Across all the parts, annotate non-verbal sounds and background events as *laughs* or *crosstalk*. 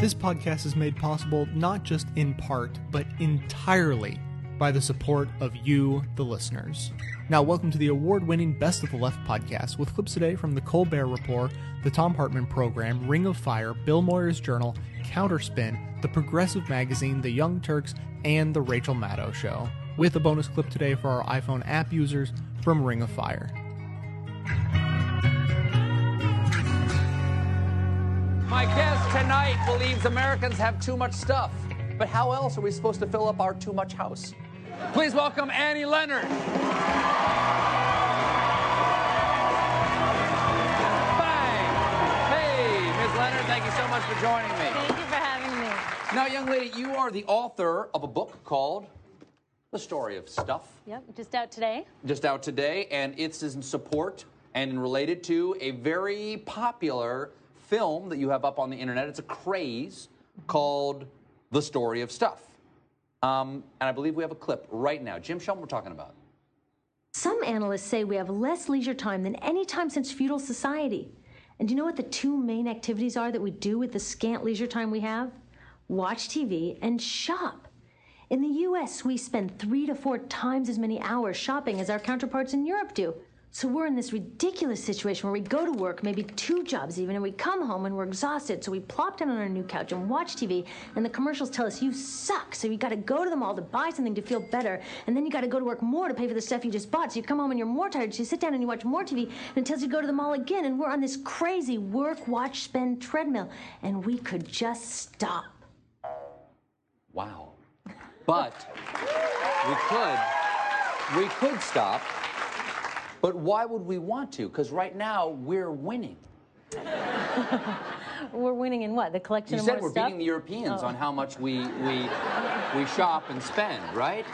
This podcast is made possible not just in part, but entirely by the support of you, the listeners. Now, welcome to the award winning Best of the Left podcast with clips today from The Colbert Report, The Thom Hartmann Program, Ring of Fire, Bill Moyers Journal, Counterspin, The Progressive Magazine, The Young Turks, and The Rachel Maddow Show, with a bonus clip today for our iPhone app users from Ring of Fire. My guest tonight believes Americans have too much stuff. But how else are we supposed to fill up our too much house? Please welcome Annie Leonard. Bang! Hey, Ms. Leonard, thank you so much for joining me. Thank you for having me. Now, young lady, you are the author of a book called The Story of Stuff, Yep, just out today. just out today, and it's in support and related to a very popular film that you have up on the internet. It's a craze called The Story of Stuff. Um, and I believe we have a clip right now. Jim, show we're talking about. Some analysts say we have less leisure time than any time since feudal society. And do you know what the two main activities are that we do with the scant leisure time we have? Watch TV and shop. In the US, we spend three to four times as many hours shopping as our counterparts in Europe do. So we're in this ridiculous situation where we go to work, maybe two jobs even, and we come home and we're exhausted. So we plop down on our new couch and watch TV, and the commercials tell us you suck. So you got to go to the mall to buy something to feel better, and then you got to go to work more to pay for the stuff you just bought. So you come home and you're more tired. So you sit down and you watch more TV, and it tells you to go to the mall again. And we're on this crazy work, watch, spend treadmill, and we could just stop. Wow. But we could, we could stop. But why would we want to? Because right now we're winning. *laughs* We're winning in what? The collection You of said we're stuff? beating the Europeans Oh. on how much we we we shop and spend, right?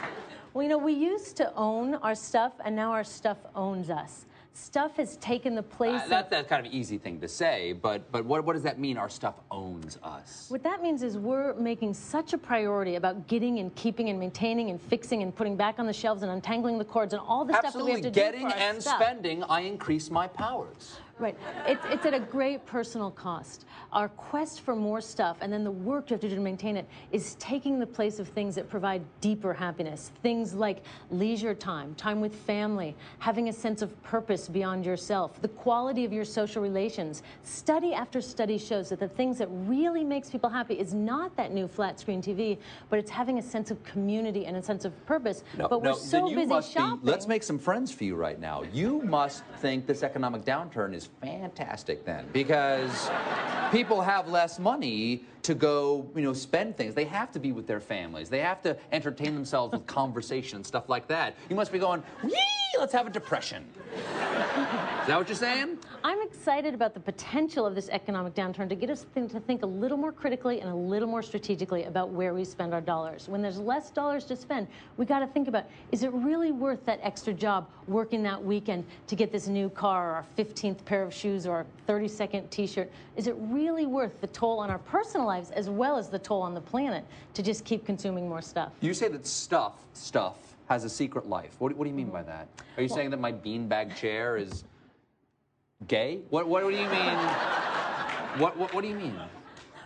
Well, you know, we used to own our stuff, and now our stuff owns us. Stuff has taken the place Uh, of. that, that's kind of an easy thing to say, but but what, what does that mean? Our stuff owns us. What that means is we're making such a priority about getting and keeping and maintaining and fixing and putting back on the shelves and untangling the cords and all the stuff that we have to getting do for our and stuff. spending, I increase my powers. Right. It's, it's at a great personal cost. Our quest for more stuff and then the work you have to do to maintain it is taking the place of things that provide deeper happiness. Things like leisure time, time with family, having a sense of purpose beyond yourself, the quality of your social relations. Study after study shows that the things that really makes people happy is not that new flat screen TV, but it's having a sense of community and a sense of purpose. but we're so busy shopping. Be, let's make some friends for you right now. You must think this economic downturn is fantastic then, because people have less money to go, you know, spend things. They have to be with their families. They have to entertain themselves with conversation and stuff like that. You must be going, let's have a depression. Is that what you're saying? I'm excited about the potential of this economic downturn to get us think, to think a little more critically and a little more strategically about where we spend our dollars. When there's less dollars to spend, we got to think about is it really worth that extra job working that weekend to get this new car or our 15th pair of shoes or our 32nd t shirt? Is it really worth the toll on our personal lives as well as the toll on the planet to just keep consuming more stuff? You say that stuff, stuff, has a secret life. What, what do you mean by Mm-hmm. that? Are you saying that my beanbag chair is gay? What, what, do you mean? *laughs* What, what, what do you mean?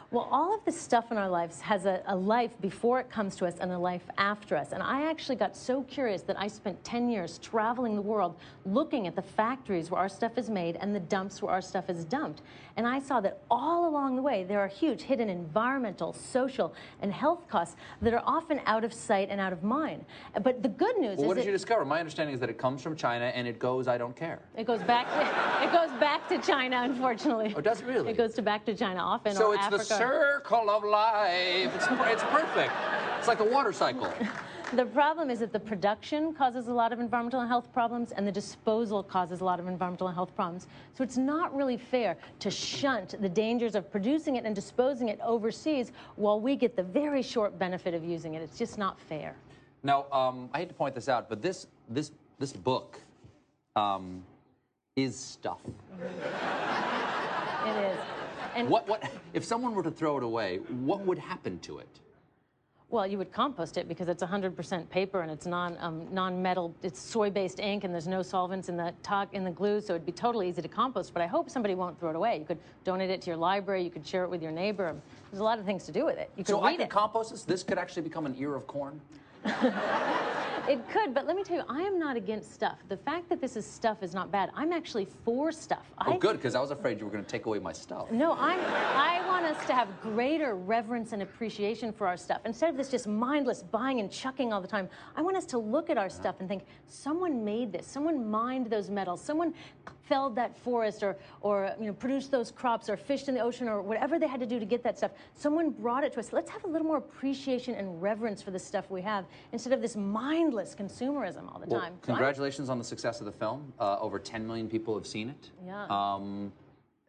Well, all of the stuff in our lives has a, a life before it comes to us and a life after us. And I actually got so curious that I spent 10 years traveling the world looking at the factories where our stuff is made and the dumps where our stuff is dumped. And I saw that all along the way, there are huge hidden environmental, social, and health costs that are often out of sight and out of mind. But the good news Well, what is did you discover? My understanding is that it comes from China and it goes, I don't care. it goes back to *laughs* it goes back to China, unfortunately. Oh, does it really? It goes to back to China often So it's Africa. the circle of life. It's, it's perfect. It's like a water cycle. *laughs* The problem is that the production causes a lot of environmental and health problems, and the disposal causes a lot of environmental and health problems. So it's not really fair to shunt the dangers of producing it and disposing it overseas while we get the very short benefit of using it. It's just not fair. Now, um, I hate to point this out, but this this this book um, is stuff. *laughs* It is. And What what if someone were to throw it away? What would happen to it? Well, you would compost it because it's 100% paper and it's non um, non-metal. It's soy-based ink and there's no solvents in the talk in the glue, so it'd be totally easy to compost. But I hope somebody won't throw it away. You could donate it to your library. You could share it with your neighbor. There's a lot of things to do with it. You could So I could it. compost this. This could actually become an ear of corn. *laughs* It could, but let me tell you, I am not against stuff. The fact that this is stuff is not bad. I'm actually for stuff. Oh, I, good, because I was afraid you were going to take away my stuff. No, I'm, I want us to have greater reverence and appreciation for our stuff. Instead of this just mindless buying and chucking all the time, I want us to look at our stuff and think, someone made this, someone mined those metals, someone felled that forest or, or you know, produced those crops or fished in the ocean or whatever they had to do to get that stuff. Someone brought it to us. Let's have a little more appreciation and reverence for the stuff we have instead of this mindless consumerism all the Well, time. So congratulations on the success of the film. Uh, over 10 million people have seen it. Yeah. Um,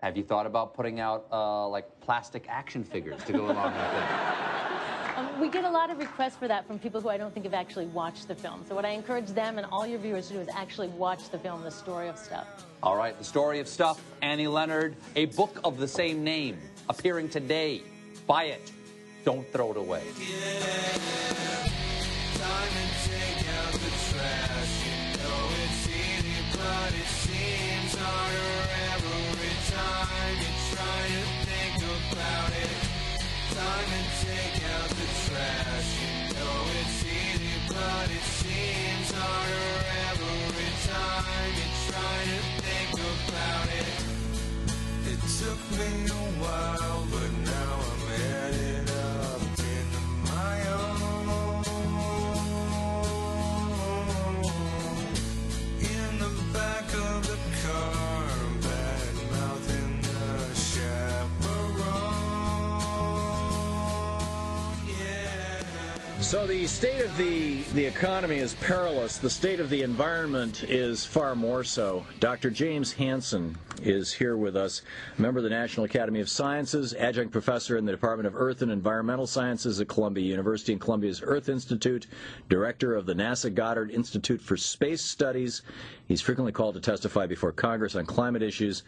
have you thought about putting out uh, like plastic action figures to go along with it? *laughs* Um, we get a lot of requests for that from people who I don't think have actually watched the film. So what I encourage them and all your viewers to do is actually watch the film, The Story of Stuff. All right, the story of stuff. Annie Leonard, a book of the same name, appearing today. Buy it. Don't throw it away. time Time and take out the trash. You know it's easy, but it seems harder every time you try to think about it. It took me a while, but So the state of the, the economy is perilous. The state of the environment is far more so. Dr. James Hansen is here with us, member of the National Academy of Sciences, adjunct professor in the Department of Earth and Environmental Sciences at Columbia University and Columbia's Earth Institute, director of the NASA Goddard Institute for Space Studies. He's frequently called to testify before Congress on climate issues.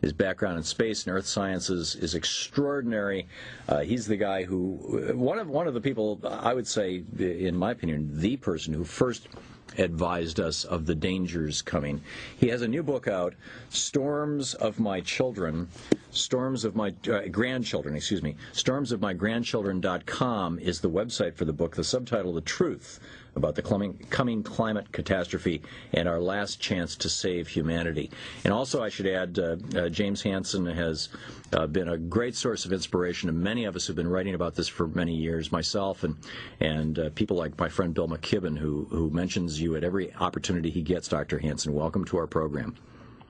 His background in space and earth sciences is extraordinary. Uh, he's the guy who, one of one of the people, I would say, in my opinion, the person who first advised us of the dangers coming. He has a new book out, Storms of My Children, Storms of My uh, Grandchildren, excuse me. Storms of My Grandchildren.com is the website for the book. The subtitle, The Truth about the coming, climate catastrophe and our last chance to save humanity. And also, I should add, uh, uh, James Hansen has uh, been a great source of inspiration to many of us who've been writing about this for many years, myself and and uh, people like my friend Bill McKibben, who who mentions you at every opportunity he gets. Dr. Hansen, welcome to our program.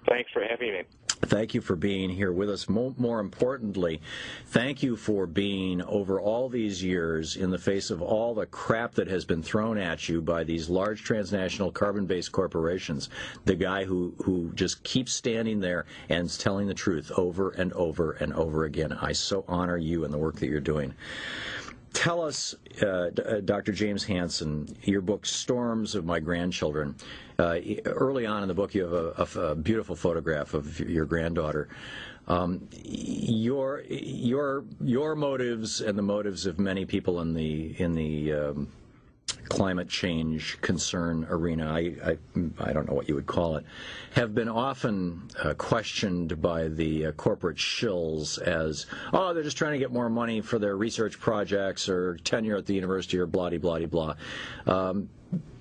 Thanks for having me. Thank you for being here with us. More, importantly, thank you for being over all these years in the face of all the crap that has been thrown at you by these large transnational carbon-based corporations. The guy who who just keeps standing there and telling the truth over and over and over again. I so honor you and the work that you're doing. Tell us, uh, D- uh, Dr. James Hansen, your book "Storms of My Grandchildren." Uh, early on in the book, you have a, a, a beautiful photograph of your granddaughter. Um, your your your motives and the motives of many people in the in the um, climate change concern arena, I, I, I don't know what you would call it, have been often uh, questioned by the uh, corporate shills as, oh, they're just trying to get more money for their research projects or tenure at the university or blah, blah, blah. Um,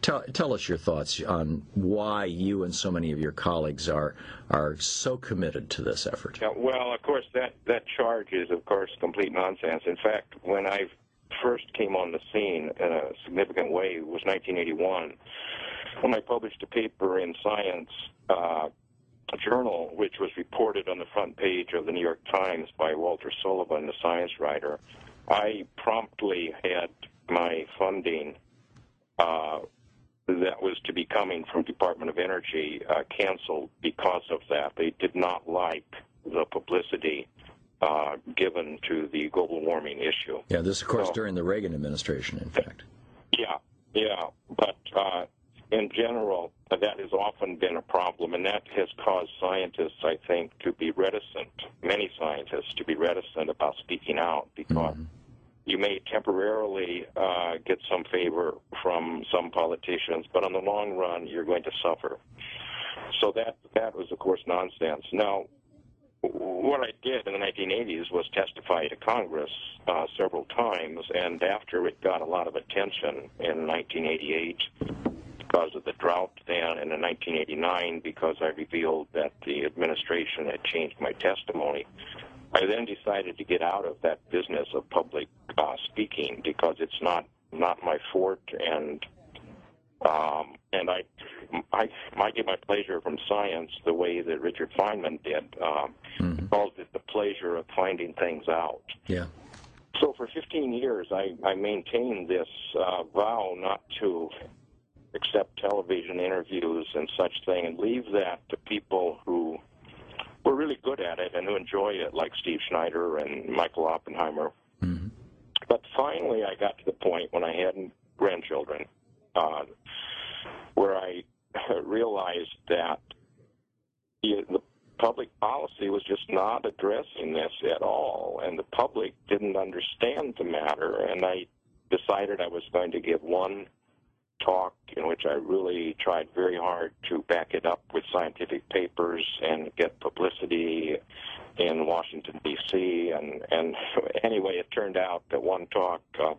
tell, tell us your thoughts on why you and so many of your colleagues are, are so committed to this effort. Yeah, well, of course, that, that charge is, of course, complete nonsense. In fact, when I first came on the scene in a significant way was 1981 when I published a paper in Science uh, Journal, which was reported on the front page of the New York Times by Walter Sullivan, the science writer. I promptly had my funding uh, that was to be coming from Department of Energy uh, canceled because of that. They did not like the publicity uh, given to the global warming issue. Yeah, this, of course, So- during the Reagan administration, in fact. Yeah, yeah, but uh, in general, that has often been a problem, and that has caused scientists, I think, to be reticent. Many scientists to be reticent about speaking out because you may temporarily uh, get some favor from some politicians, but on the long run, you're going to suffer. So that that was, of course, nonsense. Now, what I did in the 1980s was testify to Congress uh, several times, and after it got a lot of attention in 1988 because of the drought then, and in 1989 because I revealed that the administration had changed my testimony, I then decided to get out of that business of public uh, speaking because it's not not my forte, and um, and I, I I get my pleasure from science the way that Richard Feynman did. Um, Mm-hmm. Calls it the pleasure of finding things out. Yeah. So for 15 years, I, I maintained this uh, vow not to accept television interviews and such thing, and leave that to people who were really good at it and who enjoy it, like Steve Schneider and Michael Oppenheimer. Mm-hmm. But finally, I got to the point when I had grandchildren, uh, where I *laughs* realized that the, the public policy was just not addressing this at all, and the public didn't understand the matter. And I decided I was going to give one talk in which I really tried very hard to back it up with scientific papers and get publicity in Washington D.C. and and *laughs* anyway, it turned out that one talk uh,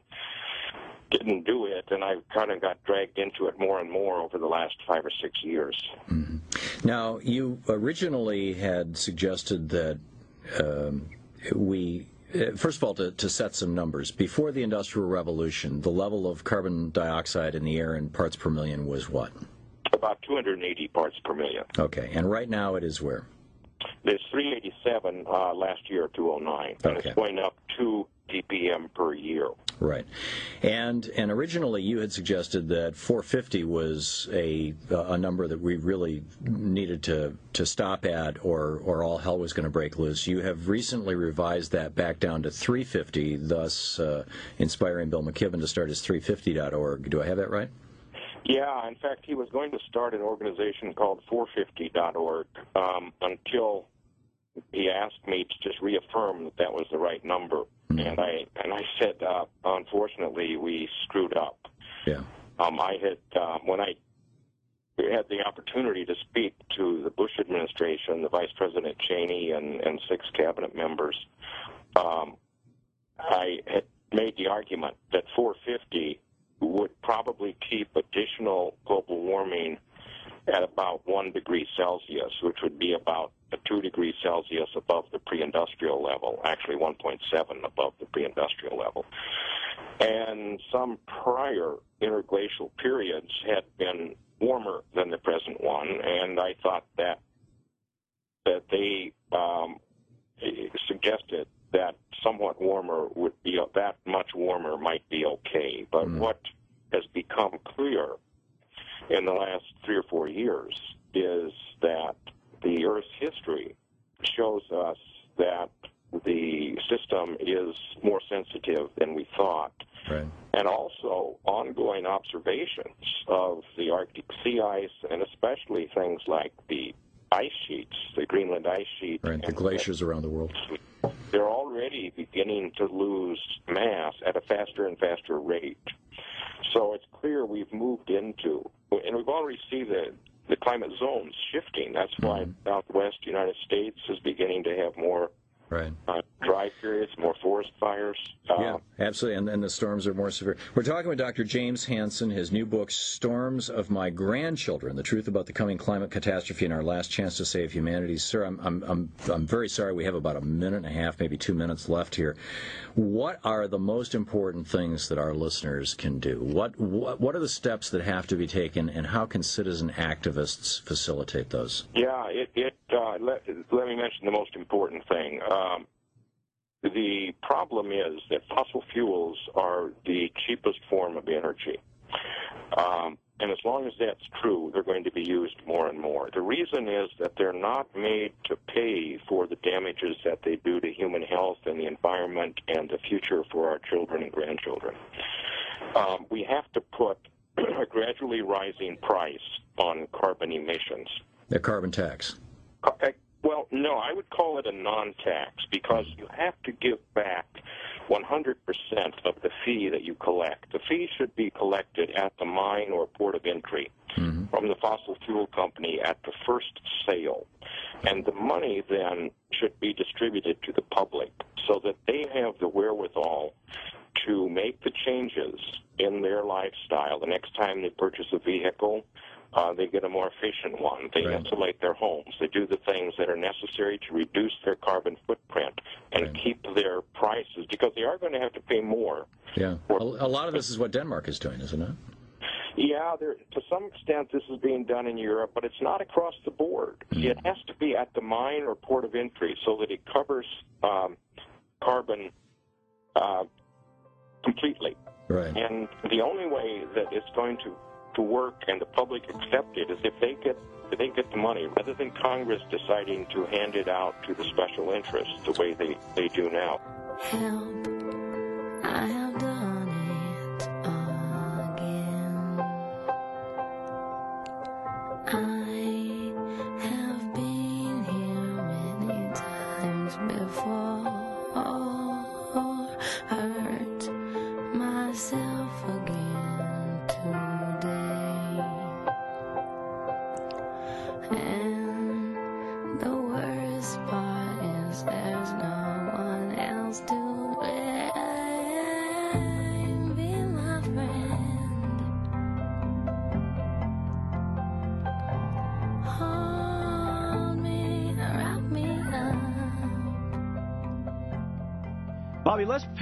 didn't do it, and I kind of got dragged into it more and more over the last five or six years. Mm-hmm. Now, you originally had suggested that um, we. Uh, First of all, to, to set some numbers, before the Industrial Revolution, the level of carbon dioxide in the air in parts per million was what? About 280 parts per million. Okay, and right now it is where? There's 387 uh, last year, 209, and Okay. it's going up two ppm per year. Right, and and originally you had suggested that 450 was a a number that we really needed to to stop at, or or all hell was going to break loose. You have recently revised that back down to 350, thus uh, inspiring Bill McKibben to start his 350.org. Do I have that right? Yeah, in fact, he was going to start an organization called 450.org um, until he asked me to just reaffirm that that was the right number, and I and I said, uh, unfortunately, we screwed up. Yeah. Um, I had uh, when I had the opportunity to speak to the Bush administration, the Vice President Cheney, and, and six cabinet members. Um, I had made the argument that 450 would probably keep additional global warming at about one degree Celsius, which would be about a two degrees Celsius above the pre-industrial level, actually 1.7 above the pre-industrial level. And some prior interglacial periods had been warmer than the present one, and I thought that that they um, suggested that somewhat warmer would be that much warmer might be okay. But what has become clear in the last three or four years is that the Earth's history shows us that the system is more sensitive than we thought. Right. And also ongoing observations of the Arctic sea ice and especially things like the ice sheets, the Greenland ice sheet. Right. The glaciers around the world. they're already beginning to lose mass at a faster and faster rate. So it's clear we've moved into, and we've already seen the the climate zones shifting. That's why mm-hmm. Southwest United States is beginning to have more Right. uh, dry periods, more forest fires. Uh, Yeah, absolutely. And, and the storms are more severe. We're talking with Dr. James Hansen, his new book, Storms of My Grandchildren The Truth About the Coming Climate Catastrophe and Our Last Chance to Save Humanity. Sir, I'm, I'm, I'm, I'm very sorry we have about a minute and a half, maybe two minutes left here. What are the most important things that our listeners can do? What, what, what are the steps that have to be taken, and how can citizen activists facilitate those? Yeah, it, it uh, let, let me mention the most important thing. Um, the problem is that fossil fuels are the cheapest form of energy. Um, and as long as that's true, they're going to be used more and more. The reason is that they're not made to pay for the damages that they do to human health and the environment and the future for our children and grandchildren. Um, we have to put *clears throat* a gradually rising price on carbon emissions. The carbon tax. Uh, Well, no, I would call it a non-tax because you have to give back 100% of the fee that you collect. The fee should be collected at the mine or port of entry mm-hmm. from the fossil fuel company at the first sale. And the money then should be distributed to the public so that they have the wherewithal to make the changes in their lifestyle the next time they purchase a vehicle. Uh, they get a more efficient one. They Right. insulate their homes. They do the things that are necessary to reduce their carbon footprint and keep their prices because they are going to have to pay more. Yeah. A, a lot of this is what Denmark is doing, isn't it? Yeah, there, to some extent, this is being done in Europe, but it's not across the board. It has to be at the mine or port of entry so that it covers um, carbon uh, completely. Right. And the only way that it's going to, to work and the public accept it is if they get if they get the money rather than Congress deciding to hand it out to the special interests the way they, they do now. Help,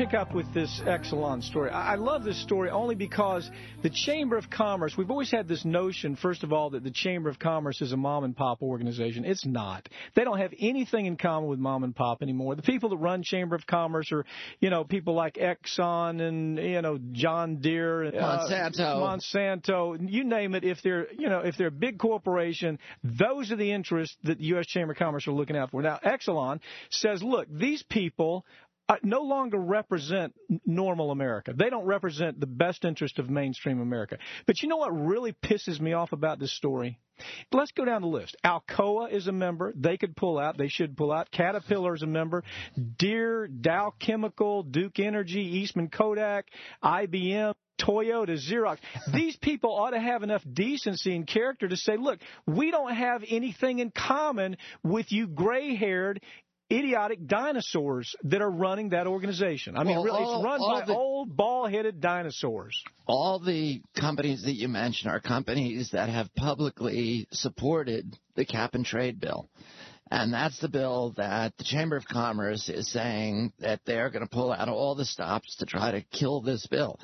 pick up with this Exelon story. I love this story only because the Chamber of Commerce, we've always had this notion, first of all, that the Chamber of Commerce is a mom and pop organization. It's not. They don't have anything in common with mom and pop anymore. The people that run Chamber of Commerce are, you know, people like Exxon and, you know, John Deere and uh, Monsanto. Monsanto, you name it. If they're, you know, if they're a big corporation, those are the interests that the U.S. Chamber of Commerce are looking out for. Now, Exelon says, look, these people uh, Uh, no longer represent normal America. They don't represent the best interest of mainstream America. But you know what really pisses me off about this story? Let's go down the list. Alcoa is a member. They could pull out. They should pull out. Caterpillar is a member. Deere, Dow Chemical, Duke Energy, Eastman Kodak, IBM. Toyota, Xerox. These people ought to have enough decency and character to say, look, we don't have anything in common with you gray haired, idiotic dinosaurs that are running that organization. I mean, Well, really, all- it's run by the- old, ball headed dinosaurs. all the companies that you mentioned are companies that have publicly supported the cap and trade bill. And that's the bill that the Chamber of Commerce is saying that they're going to pull out all the stops to try to kill this bill.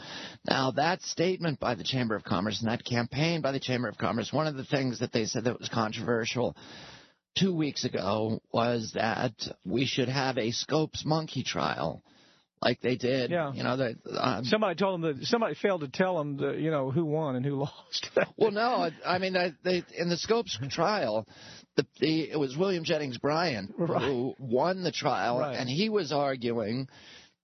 Now, that statement by the Chamber of Commerce and that campaign by the Chamber of Commerce, one of the things that they said that was controversial two weeks ago was that we should have a Scopes monkey trial like they did. Yeah. You know, that um, Somebody told them that somebody failed to tell them, the, you know, who won and who *laughs* lost. Well, no, I, I mean, I, they, in the Scopes trial, the, the, it was William Jennings Bryan who won the trial, Right. and he was arguing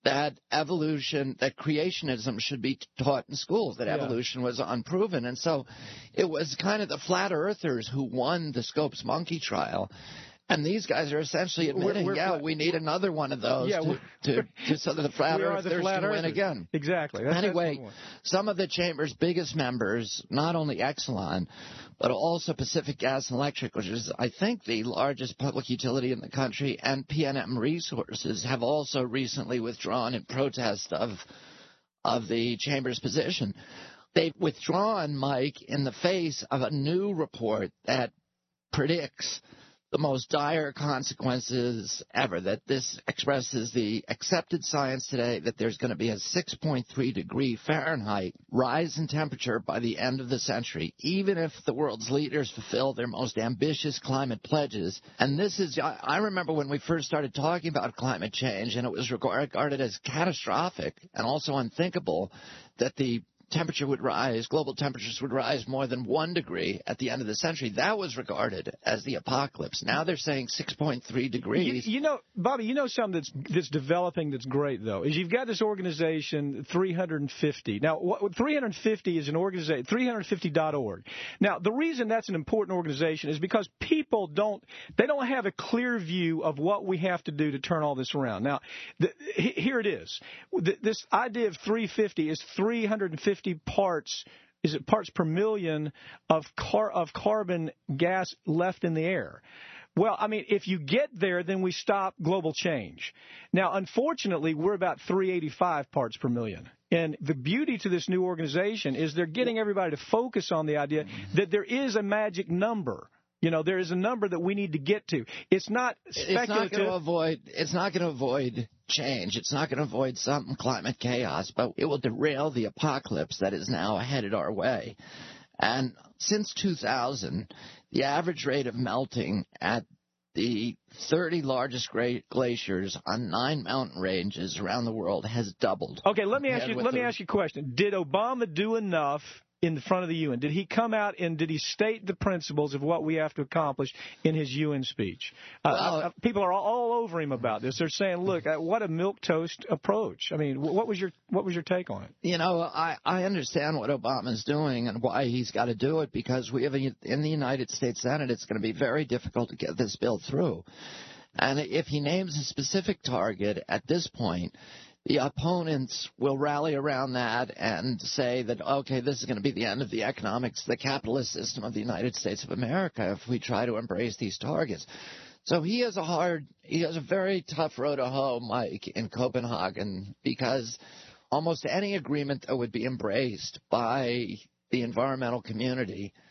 that evolution, that creationism should be taught in schools, that Yeah. evolution was unproven. And so it was kind of the flat earthers who won the Scopes monkey trial. And these guys are essentially We're- admitting, we're yeah, we need another one of those Yeah, to, to, *laughs* to, so that the flat we are the earthers flat can win again. Exactly. That's, that's Anyway, point. some of the chamber's biggest members, not only Exelon, but also Pacific Gas and Electric, which is, I think, the largest public utility in the country, and PNM Resources have also recently withdrawn in protest of of the chamber's position. They've withdrawn, Mike, in the face of a new report that predicts the most dire consequences ever. That this expresses the accepted science today that there's going to be a 6.3 degree Fahrenheit rise in temperature by the end of the century, even if the world's leaders fulfill their most ambitious climate pledges. And this is, I remember when we first started talking about climate change, and it was regarded as catastrophic and also unthinkable that the temperature would rise, global temperatures would rise more than one degree at the end of the century. That was regarded as the apocalypse. Now they're saying 6.3 degrees. You, you know, Bobby, you know something that's that's developing that's great though is you've got this organization 350. Now, what, 350 is an organization 350.org. Now, the reason that's an important organization is because people don't they don't have a clear view of what we have to do to turn all this around. Now, the, here it is. This idea of 350 is 350 parts is it parts per million of car of carbon gas left in the air. Well, I mean, if you get there, then we stop global change. Now, unfortunately, we're about 385 parts per million. And the beauty to this new organization is they're getting everybody to focus on the idea that there is a magic number. You know, there is a number that we need to get to. It's not speculative. It's not going to avoid. It's not going to avoid change. It's not going to avoid some climate chaos, but it will derail the apocalypse that is now headed our way. And since 2000, the average rate of melting at the 30 largest glaciers on nine mountain ranges around the world has doubled. Okay, let me ask you. Let me ask you a question. Did Obama do enough in front of the UN? Did he come out and did he state the principles of what we have to accomplish in his UN speech? Uh, well, uh, people are all, all, over him about this. They're saying, "Look, uh, what a milk toast approach." I mean, what was your what was your take on it? You know, I I understand what Obama's doing and why he's got to do it because we have a, in the United States Senate, it's going to be very difficult to get this bill through. And if he names a specific target at this point, the opponents will rally around that and say that, okay, this is going to be the end of the economics, the capitalist system of the United States of America if we try to embrace these targets. So he has a hard, he has a very tough road to hoe, Mike, in Copenhagen because almost any agreement that would be embraced by the environmental community –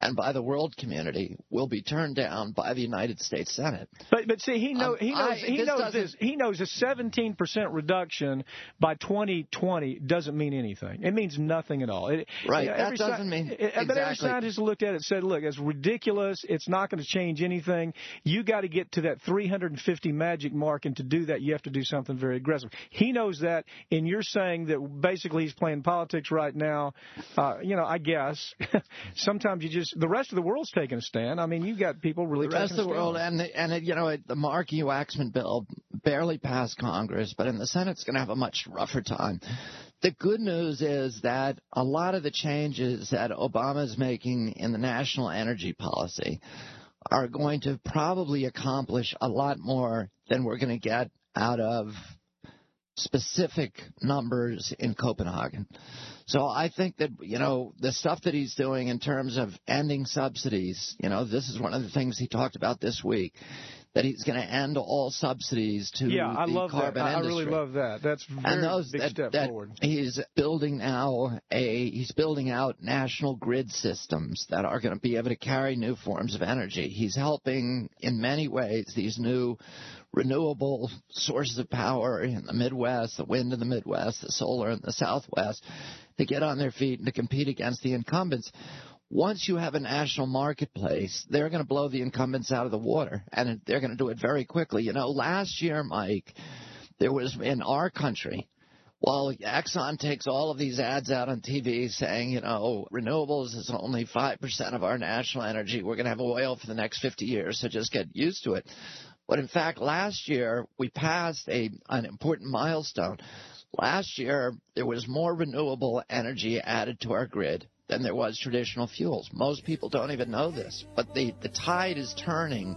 and by the world community will be turned down by the United States Senate. But but see he know, um, he knows I, he this knows this he knows a 17% reduction by 2020 doesn't mean anything. It means nothing at all. It, right. You know, that doesn't mean exactly. But every scientist looked at it and said, look, it's ridiculous. It's not going to change anything. You got to get to that 350 magic mark, and to do that, you have to do something very aggressive. He knows that, and you're saying that basically he's playing politics right now. Uh, you know, I guess *laughs* sometimes you just the rest of the world's taking a stand. I mean, you've got people really the rest of the world, and the, and it, you know the Markey Waxman bill barely passed Congress, but in the Senate it's going to have a much rougher time. The good news is that a lot of the changes that Obama is making in the national energy policy are going to probably accomplish a lot more than we're going to get out of specific numbers in Copenhagen. So I think that, you know, the stuff that he's doing in terms of ending subsidies, you know, this is one of the things he talked about this week that he's going to end all subsidies to yeah, I love carbon that. I really love that. That's very and those, big that, step that forward. He's building now a he's building out national grid systems that are going to be able to carry new forms of energy. He's helping in many ways these new renewable sources of power in the Midwest, the wind in the Midwest, the solar in the Southwest, to get on their feet and to compete against the incumbents. Once you have a national marketplace, they're going to blow the incumbents out of the water, and they're going to do it very quickly. You know, last year, Mike, there was in our country, well, Exxon takes all of these ads out on TV saying, you know, renewables is only 5% of our national energy. We're going to have oil for the next 50 years, so just get used to it. But in fact, last year we passed a, an important milestone. Last year, there was more renewable energy added to our grid than there was traditional fuels. Most people don't even know this, but the, the tide is turning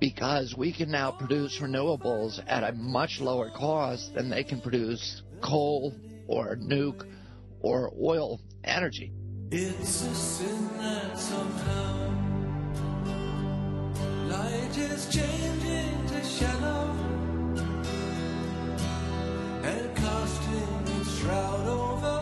because we can now produce renewables at a much lower cost than they can produce coal or nuke or oil energy. It's a sin that somehow light is changing to shadow and casting its shroud over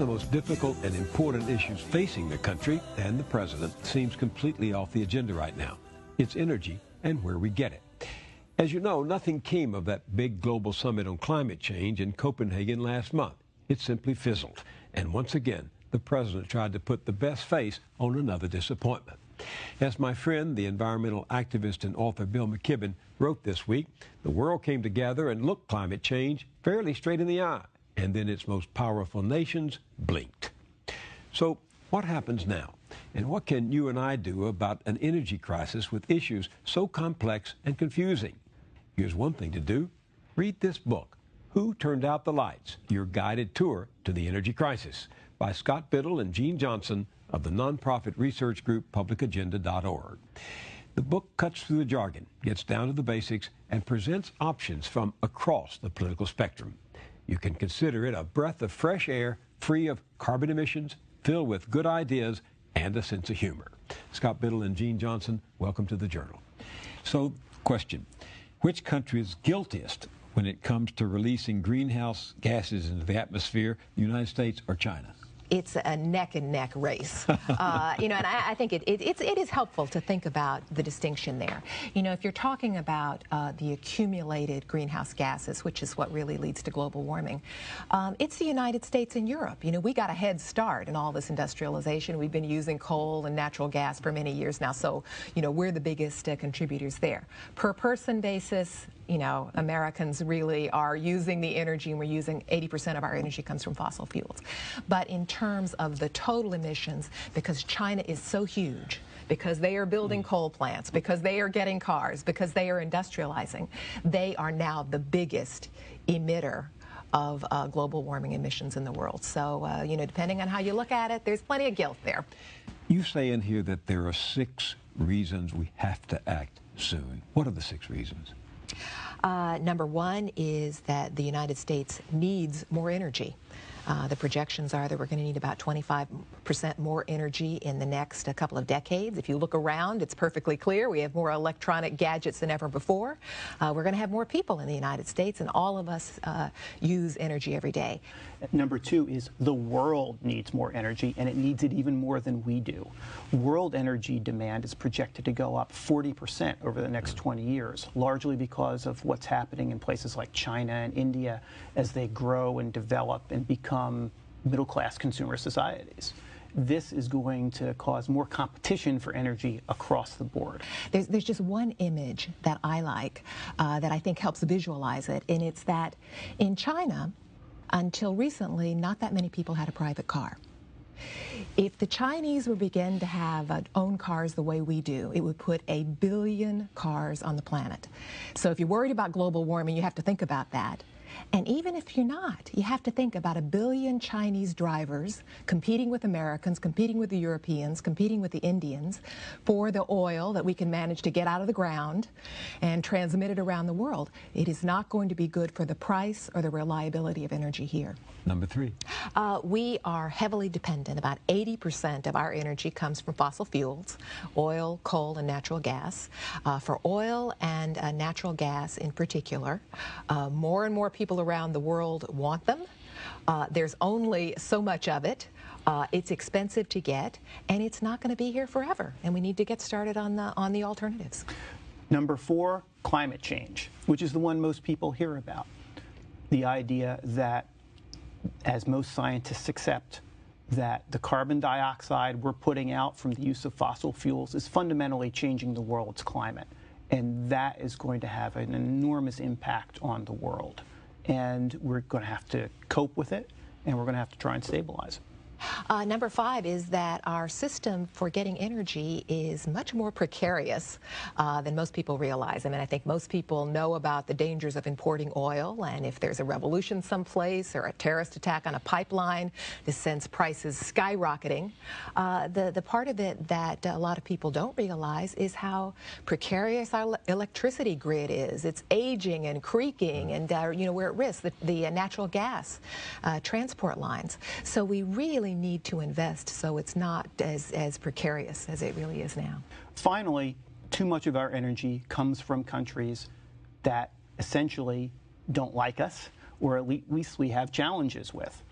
of the most difficult and important issues facing the country and the president seems completely off the agenda right now. It's energy and where we get it. As you know, nothing came of that big global summit on climate change in Copenhagen last month. It simply fizzled. And once again, the president tried to put the best face on another disappointment. As my friend, the environmental activist and author Bill McKibben, wrote this week, the world came together and looked climate change fairly straight in the eye, and then its most powerful nations blinked. So, what happens now? And what can you and I do about an energy crisis with issues so complex and confusing? Here's one thing to do read this book, Who Turned Out the Lights? Your Guided Tour to the Energy Crisis, by Scott Bittle and Jean Johnson of the nonprofit research group publicagenda.org. The book cuts through the jargon, gets down to the basics, and presents options from across the political spectrum. You can consider it a breath of fresh air, free of carbon emissions, filled with good ideas, and a sense of humor. Scott Bittle and Jean Johnson, welcome to the Journal. So, question Which country is guiltiest when it comes to releasing greenhouse gases into the atmosphere, the United States or China? It's a neck and neck race. *laughs* Uh, you know, and I, I think it, it, it's, it is helpful to think about the distinction there. You know, if you're talking about uh, the accumulated greenhouse gases, which is what really leads to global warming, um, it's the United States and Europe. You know, we got a head start in all this industrialization. We've been using coal and natural gas for many years now, so, you know, we're the biggest uh, contributors there. Per person basis, you know, Americans really are using the energy, and we're using 80% of our energy comes from fossil fuels. But in terms of the total emissions, because China is so huge, because they are building coal plants, because they are getting cars, because they are industrializing, they are now the biggest emitter of uh, global warming emissions in the world. So, uh, you know, depending on how you look at it, there's plenty of guilt there. You say in here that there are six reasons we have to act soon. What are the six reasons? Uh, number one is that the United States needs more energy. Uh, the projections are that we're going to need about 25% more energy in the next uh, couple of decades. If you look around, it's perfectly clear. We have more electronic gadgets than ever before. Uh, we're going to have more people in the United States, and all of us uh, use energy every day. Number two is the world needs more energy, and it needs it even more than we do. World energy demand is projected to go up 40% over the next 20 years, largely because of what's happening in places like China and India as they grow and develop and become middle class consumer societies this is going to cause more competition for energy across the board. There's, there's just one image that I like uh, that I think helps visualize it, and it's that in China, until recently, not that many people had a private car. If the Chinese would begin to have uh, own cars the way we do, it would put a billion cars on the planet. So if you're worried about global warming, you have to think about that. And even if you're not, you have to think about a billion Chinese drivers competing with Americans, competing with the Europeans, competing with the Indians for the oil that we can manage to get out of the ground and transmit it around the world. It is not going to be good for the price or the reliability of energy here. Number three. Uh, we are heavily dependent. About 80% of our energy comes from fossil fuels, oil, coal, and natural gas. Uh, for oil and uh, natural gas in particular, uh, more and more people around the world want them. Uh, there's only so much of it. Uh, it's expensive to get, and it's not going to be here forever. And we need to get started on the on the alternatives. Number four, climate change, which is the one most people hear about. The idea that, as most scientists accept, that the carbon dioxide we're putting out from the use of fossil fuels is fundamentally changing the world's climate. And that is going to have an enormous impact on the world and we're going to have to cope with it, and we're going to have to try and stabilize it. Uh, number five is that our system for getting energy is much more precarious uh, than most people realize. I mean, I think most people know about the dangers of importing oil, and if there's a revolution someplace or a terrorist attack on a pipeline, this sends prices skyrocketing. Uh, the, the part of it that a lot of people don't realize is how precarious our electricity grid is. It's aging and creaking, and, uh, you know, we're at risk, the, the natural gas uh, transport lines. So we really really need to invest so it's not as, as precarious as it really is now. Finally, too much of our energy comes from countries that essentially don't like us, or at least we have challenges with.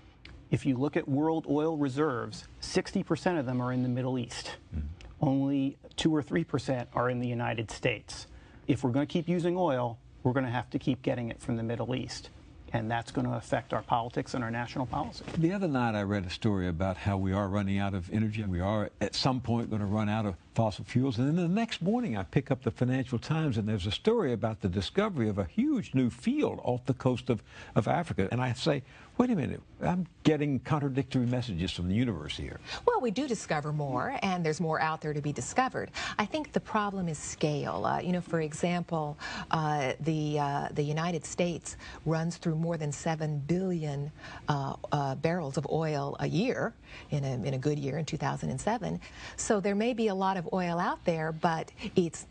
If you look at world oil reserves, 60% of them are in the Middle East. Mm-hmm. Only 2 or 3% are in the United States. If we're going to keep using oil, we're going to have to keep getting it from the Middle East. And that's going to affect our politics and our national policy. The other night, I read a story about how we are running out of energy. And we are at some point going to run out of fossil fuels. And then the next morning, I pick up the Financial Times, and there's a story about the discovery of a huge new field off the coast of, of Africa. And I say, wait a minute, I'm getting contradictory messages from the universe here. Well, we do discover more, and there's more out there to be discovered. I think the problem is scale. Uh, you know, for example, uh, the uh, the United States runs through more than seven billion uh, uh, barrels of oil a year in a in a good year in 2007. So there may be a lot of oil out there, but it's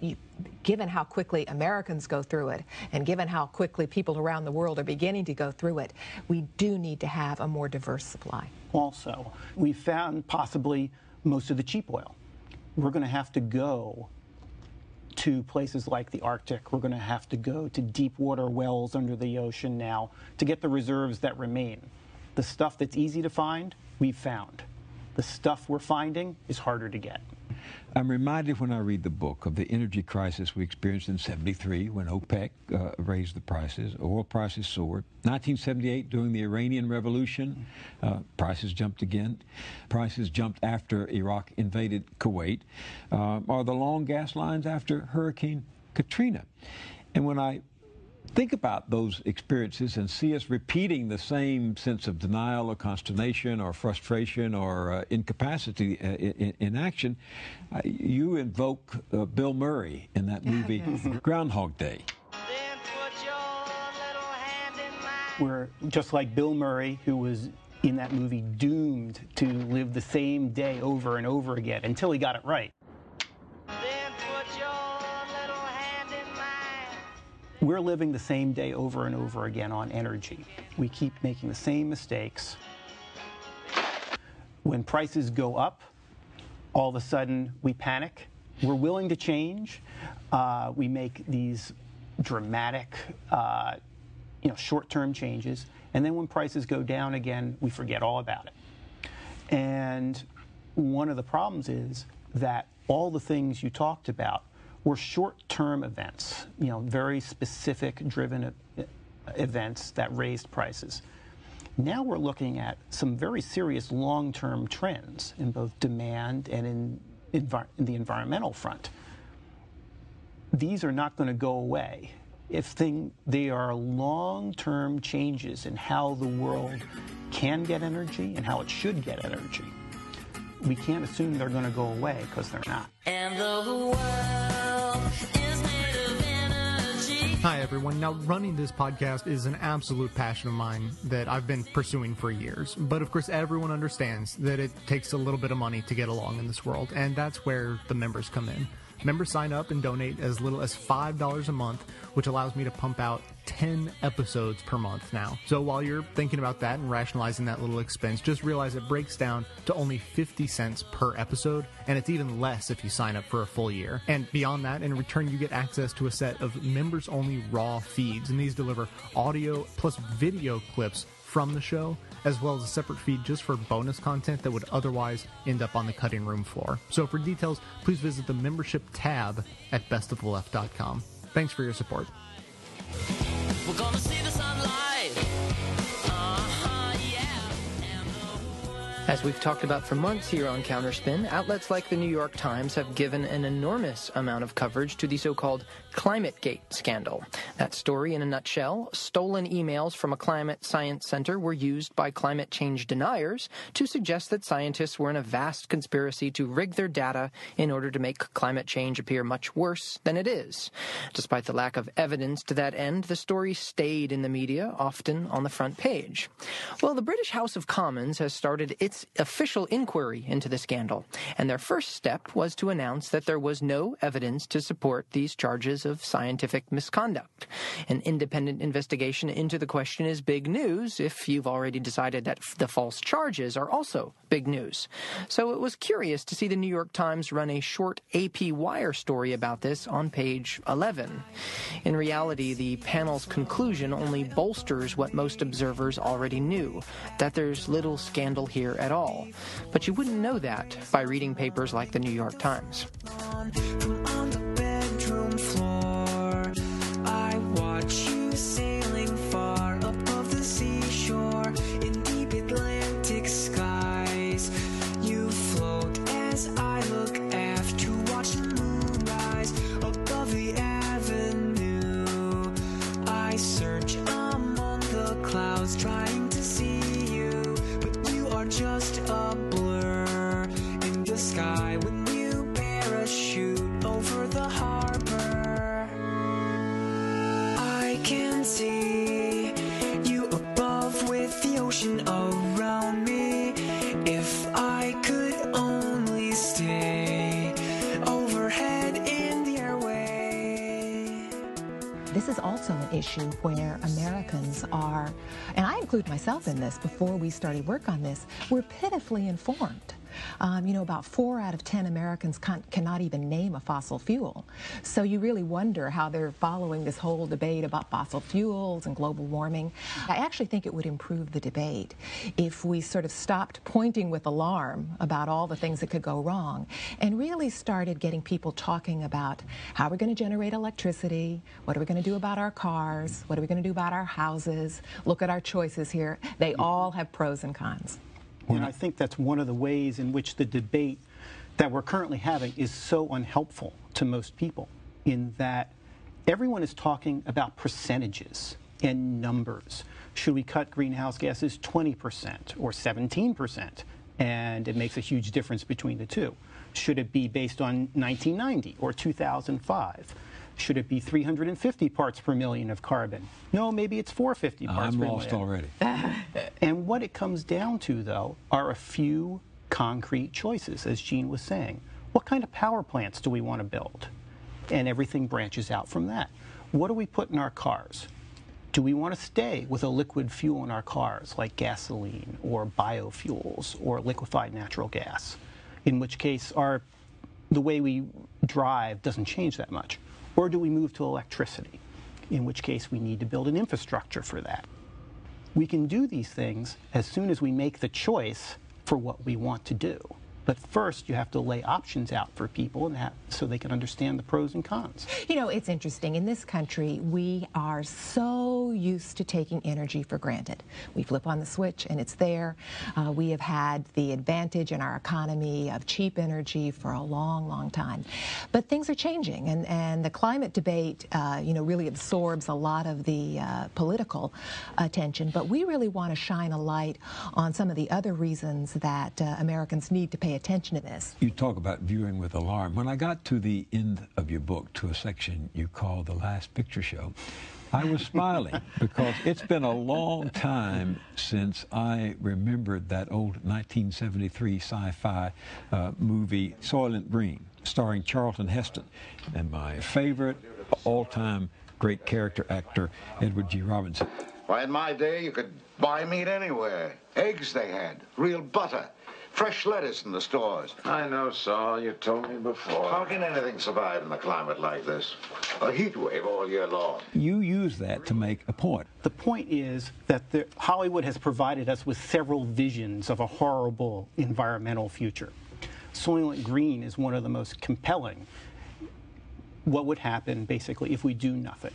given how quickly Americans go through it, and given how quickly people around the world are beginning to go through it, we do need to have a more diverse supply. Also, we found possibly most of the cheap oil. We're going to have to go to places like the Arctic. We're going to have to go to deep water wells under the ocean now to get the reserves that remain. The stuff that's easy to find, we've found. The stuff we're finding is harder to get. I'm reminded when I read the book of the energy crisis we experienced in 73 when OPEC uh, raised the prices, oil prices soared. 1978 during the Iranian Revolution, uh, prices jumped again. Prices jumped after Iraq invaded Kuwait, uh, or the long gas lines after Hurricane Katrina. And when I think about those experiences and see us repeating the same sense of denial or consternation or frustration or uh, incapacity uh, in, in, action, uh, you invoke uh, Bill Murray in that movie *laughs* Groundhog Day. We're just like Bill Murray, who was in that movie doomed to live the same day over and over again until he got it right. We're living the same day over and over again on energy. We keep making the same mistakes. When prices go up, all of a sudden we panic. We're willing to change. Uh, we make these dramatic, uh, you know, short-term changes, and then when prices go down again, we forget all about it. And one of the problems is that all the things you talked about were short-term events, you know, very specific driven events that raised prices. Now we're looking at some very serious long-term trends in both demand and in, in the environmental front. These are not going to go away. If thing, they are long-term changes in how the world can get energy and how it should get energy. We can't assume they're going to go away because they're not. Hi, everyone. Now, running this podcast is an absolute passion of mine that I've been pursuing for years. But of course, everyone understands that it takes a little bit of money to get along in this world, and that's where the members come in. Members sign up and donate as little as $5 a month, which allows me to pump out 10 episodes per month now. So while you're thinking about that and rationalizing that little expense, just realize it breaks down to only 50 cents per episode, and it's even less if you sign up for a full year. And beyond that, in return, you get access to a set of members only raw feeds, and these deliver audio plus video clips from the show, as well as a separate feed just for bonus content that would otherwise end up on the cutting room floor. So for details, please visit the membership tab at bestoftheleft.com. Thanks for your support. As we've talked about for months here on Counterspin, outlets like the New York Times have given an enormous amount of coverage to the so-called ClimateGate scandal. That story in a nutshell, stolen emails from a climate science center were used by climate change deniers to suggest that scientists were in a vast conspiracy to rig their data in order to make climate change appear much worse than it is. Despite the lack of evidence to that end, the story stayed in the media, often on the front page. Well, the British House of Commons has started its official inquiry into the scandal. And their first step was to announce that there was no evidence to support these charges of scientific misconduct. An independent investigation into the question is big news if you've already decided that the false charges are also big news. So it was curious to see the New York Times run a short AP Wire story about this on page 11. In reality, the panel's conclusion only bolsters what most observers already knew that there's little scandal here at all. But you wouldn't know that by reading papers like the New York Times. Issue where Americans are, and I include myself in this before we started work on this, we're pitifully informed. Um, you know, about four out of ten Americans can, cannot even name a fossil fuel. So you really wonder how they're following this whole debate about fossil fuels and global warming. I actually think it would improve the debate if we sort of stopped pointing with alarm about all the things that could go wrong and really started getting people talking about how we're going to generate electricity, what are we going to do about our cars, what are we going to do about our houses. Look at our choices here. They all have pros and cons. And I think that's one of the ways in which the debate that we're currently having is so unhelpful to most people, in that everyone is talking about percentages and numbers. Should we cut greenhouse gases 20% or 17%? And it makes a huge difference between the two. Should it be based on 1990 or 2005? Should it be 350 parts per million of carbon? No, maybe it's 450 parts I'm per lost million. already. *laughs* And what it comes down to, though, are a few concrete choices, as Jean was saying. What kind of power plants do we want to build? And everything branches out from that. What do we put in our cars? Do we want to stay with a liquid fuel in our cars, like gasoline or biofuels or liquefied natural gas? In which case, our, the way we drive doesn't change that much. Or do we move to electricity? In which case, we need to build an infrastructure for that. We can do these things as soon as we make the choice for what we want to do. But first, you have to lay options out for people and have, so they can understand the pros and cons. You know, it's interesting. In this country, we are so used to taking energy for granted. We flip on the switch and it's there. Uh, we have had the advantage in our economy of cheap energy for a long, long time. But things are changing, and, and the climate debate, uh, you know, really absorbs a lot of the uh, political attention. But we really want to shine a light on some of the other reasons that uh, Americans need to pay attention to this. You talk about viewing with alarm. When I got to the end of your book, to a section you call The Last Picture Show, I was smiling *laughs* because it's been a long time since I remembered that old 1973 sci fi uh, movie, Soylent Green, starring Charlton Heston, and my favorite all time great character actor, Edward G. Robinson. Why, in my day, you could buy meat anywhere. Eggs they had, real butter, fresh lettuce in the stores. I know, Sol. You told me before. How can anything survive in a climate like this? A heat wave all year long. You use that to make a point. The point is that the, Hollywood has provided us with several visions of a horrible environmental future. Soylent Green is one of the most compelling. What would happen, basically, if we do nothing?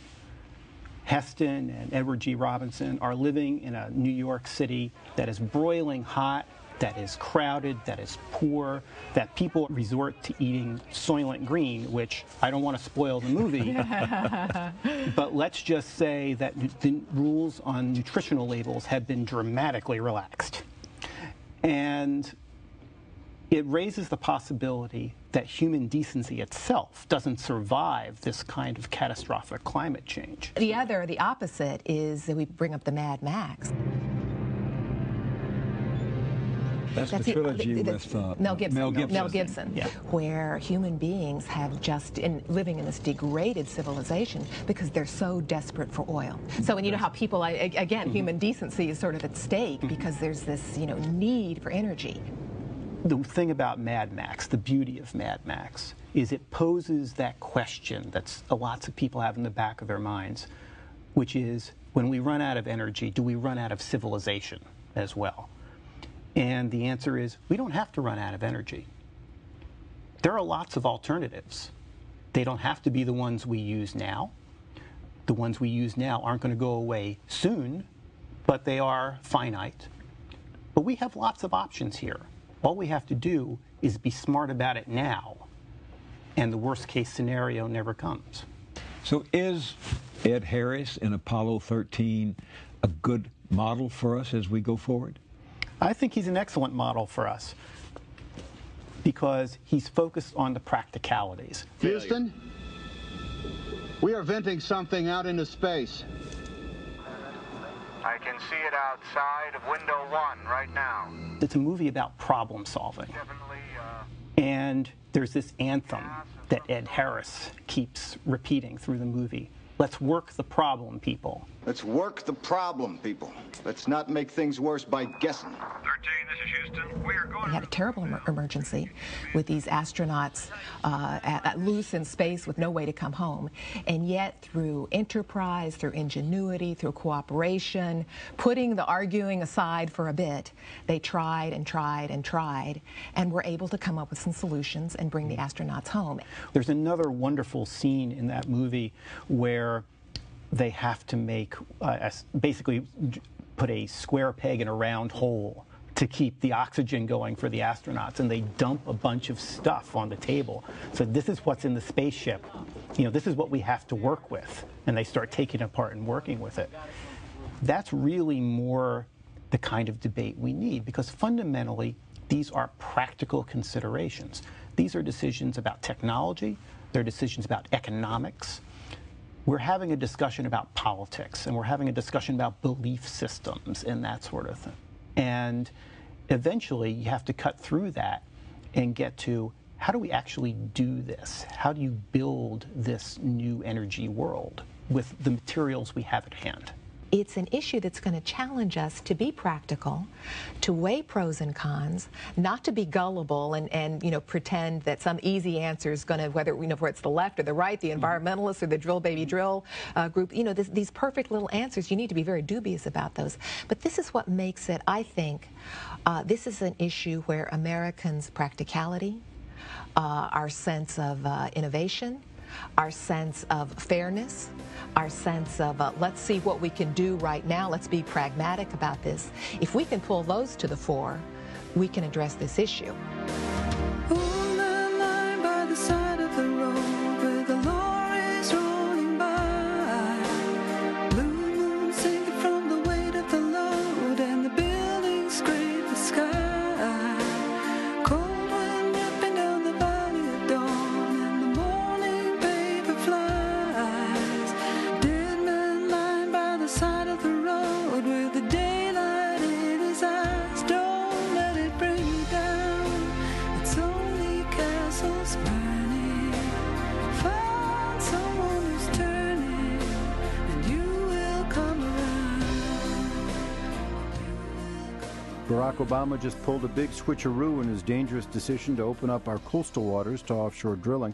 Heston and Edward G. Robinson are living in a New York City that is broiling hot, that is crowded, that is poor, that people resort to eating Soylent Green, which I don't want to spoil the movie, *laughs* but let's just say that the rules on nutritional labels have been dramatically relaxed. And it raises the possibility that human decency itself doesn't survive this kind of catastrophic climate change. The other, the opposite, is that we bring up the Mad Max. That's, the trilogy Th- th- with uh, Mel Gibson. Mel Gibson. Mel Gibson, Yeah. where human beings have just in living in this degraded civilization because they're so desperate for oil. So, and you know how people, I- a- again, Mm-hmm. human decency is sort of at stake because there's this, you know, need for energy. the thing about Mad Max, the beauty of Mad Max, is it poses that question that lots of people have in the back of their minds, which is when we run out of energy, do we run out of civilization as well? And the answer is we don't have to run out of energy. There are lots of alternatives. They don't have to be the ones we use now. The ones we use now aren't going to go away soon, but they are finite. But we have lots of options here. All we have to do is be smart about it now, and the worst case scenario never comes. So is Ed Harris in Apollo 13 a good model for us as we go forward? I think he's an excellent model for us because he's focused on the practicalities. Houston, we are venting something out into space. I can see it outside of window one right now. It's a movie about problem solving. Uh, and there's this anthem that Ed Harris keeps repeating through the movie. Let's work the problem, people. Let's work the problem, people. Let's not make things worse by guessing. 13, this is Houston. We are going. We had a terrible emer- emergency with these astronauts uh, at, at loose in space with no way to come home. And yet, through enterprise, through ingenuity, through cooperation, putting the arguing aside for a bit, they tried and tried and tried and were able to come up with some solutions and bring the astronauts home. There's another wonderful scene in that movie where they have to make uh, basically put a square peg in a round hole to keep the oxygen going for the astronauts and they dump a bunch of stuff on the table so this is what's in the spaceship you know this is what we have to work with and they start taking it apart and working with it that's really more the kind of debate we need because fundamentally these are practical considerations. These are decisions about technology, they're decisions about economics. We're having a discussion about politics and we're having a discussion about belief systems and that sort of thing. And eventually you have to cut through that and get to how do we actually do this? How do you build this new energy world with the materials we have at hand? It's an issue that's going to challenge us to be practical, to weigh pros and cons, not to be gullible and, and you know pretend that some easy answer is going to whether you know whether it's the left or the right, the environmentalists or the drill baby drill uh, group. You know this, these perfect little answers. You need to be very dubious about those. But this is what makes it. I think uh, this is an issue where Americans' practicality, uh, our sense of uh, innovation, our sense of fairness, our sense of uh, let's see what we can do right now, let's be pragmatic about this. If we can pull those to the fore, we can address this issue. Barack Obama just pulled a big switcheroo in his dangerous decision to open up our coastal waters to offshore drilling.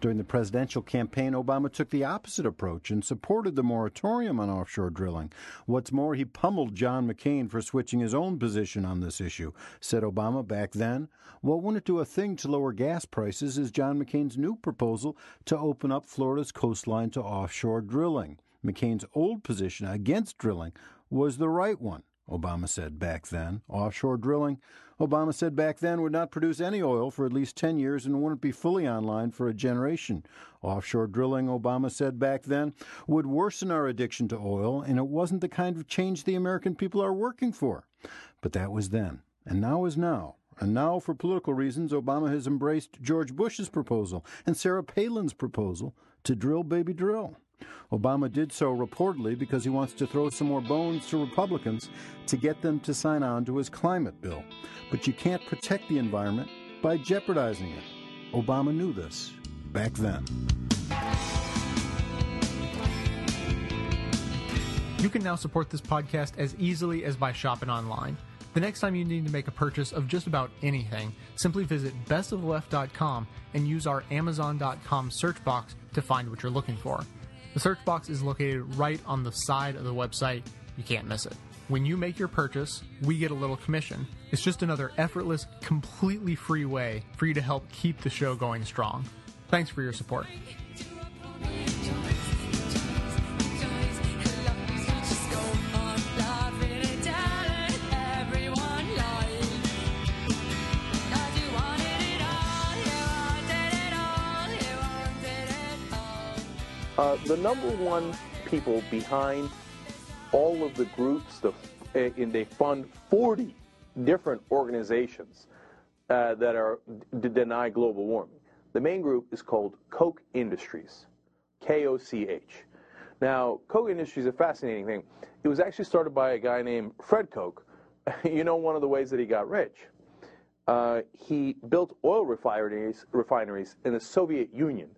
During the presidential campaign, Obama took the opposite approach and supported the moratorium on offshore drilling. What's more, he pummeled John McCain for switching his own position on this issue. Said Obama back then, What wouldn't do a thing to lower gas prices is John McCain's new proposal to open up Florida's coastline to offshore drilling. McCain's old position against drilling was the right one. Obama said back then. Offshore drilling, Obama said back then, would not produce any oil for at least 10 years and wouldn't be fully online for a generation. Offshore drilling, Obama said back then, would worsen our addiction to oil, and it wasn't the kind of change the American people are working for. But that was then, and now is now. And now, for political reasons, Obama has embraced George Bush's proposal and Sarah Palin's proposal to drill, baby, drill. Obama did so reportedly because he wants to throw some more bones to Republicans to get them to sign on to his climate bill. But you can't protect the environment by jeopardizing it. Obama knew this back then. You can now support this podcast as easily as by shopping online. The next time you need to make a purchase of just about anything, simply visit bestoftheleft.com and use our amazon.com search box to find what you're looking for. The search box is located right on the side of the website. You can't miss it. When you make your purchase, we get a little commission. It's just another effortless, completely free way for you to help keep the show going strong. Thanks for your support. Uh, the number one people behind all of the groups, the, uh, and they fund 40 different organizations uh, that are deny global warming. The main group is called Koch Industries, K-O-C-H. Now, Koch Industries is a fascinating thing. It was actually started by a guy named Fred Koch. *laughs* you know, one of the ways that he got rich. Uh, he built oil refineries, refineries in the Soviet Union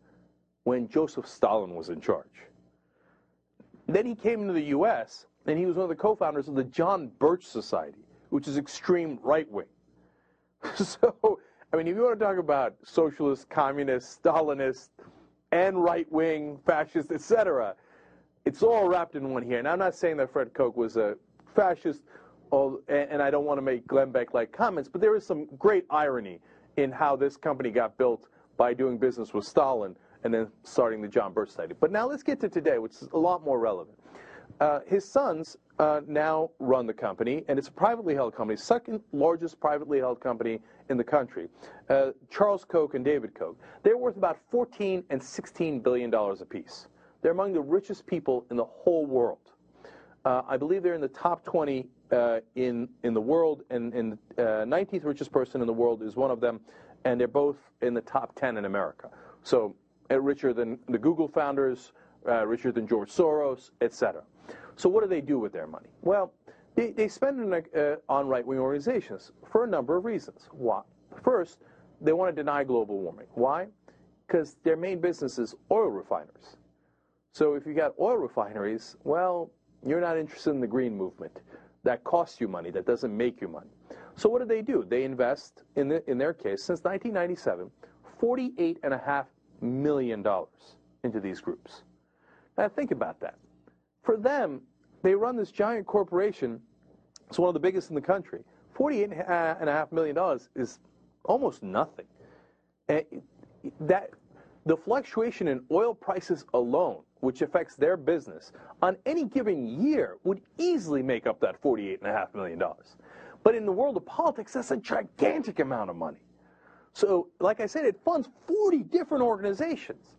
when Joseph Stalin was in charge. Then he came into the U.S., and he was one of the co-founders of the John Birch Society, which is extreme right-wing. *laughs* so, I mean, if you want to talk about socialist, communist, Stalinist, and right-wing, fascist, etc., it's all wrapped in one here. And I'm not saying that Fred Koch was a fascist, and I don't want to make Glenn Beck-like comments, but there is some great irony in how this company got built by doing business with Stalin and then starting the John Birch Society. But now let's get to today, which is a lot more relevant. Uh, his sons uh, now run the company, and it's a privately held company, second largest privately held company in the country. Uh, Charles Koch and David Koch. They're worth about 14 and 16 billion dollars apiece. They're among the richest people in the whole world. Uh, I believe they're in the top 20 uh, in in the world, and, and 19th uh, richest person in the world is one of them, and they're both in the top 10 in America. So richer than the Google founders, uh, richer than George Soros, etc. So what do they do with their money? Well, they, they spend it uh, on right-wing organizations for a number of reasons. Why? First, they want to deny global warming. Why? Because their main business is oil refiners. So if you got oil refineries, well, you're not interested in the green movement. That costs you money. That doesn't make you money. So what do they do? They invest, in, the, in their case, since 1997, $48.5 million dollars into these groups. Now think about that. For them, they run this giant corporation. It's one of the biggest in the country. Forty-eight and a half million dollars is almost nothing. And that the fluctuation in oil prices alone, which affects their business, on any given year would easily make up that forty-eight and a half million dollars. But in the world of politics, that's a gigantic amount of money. So, like I said, it funds 40 different organizations.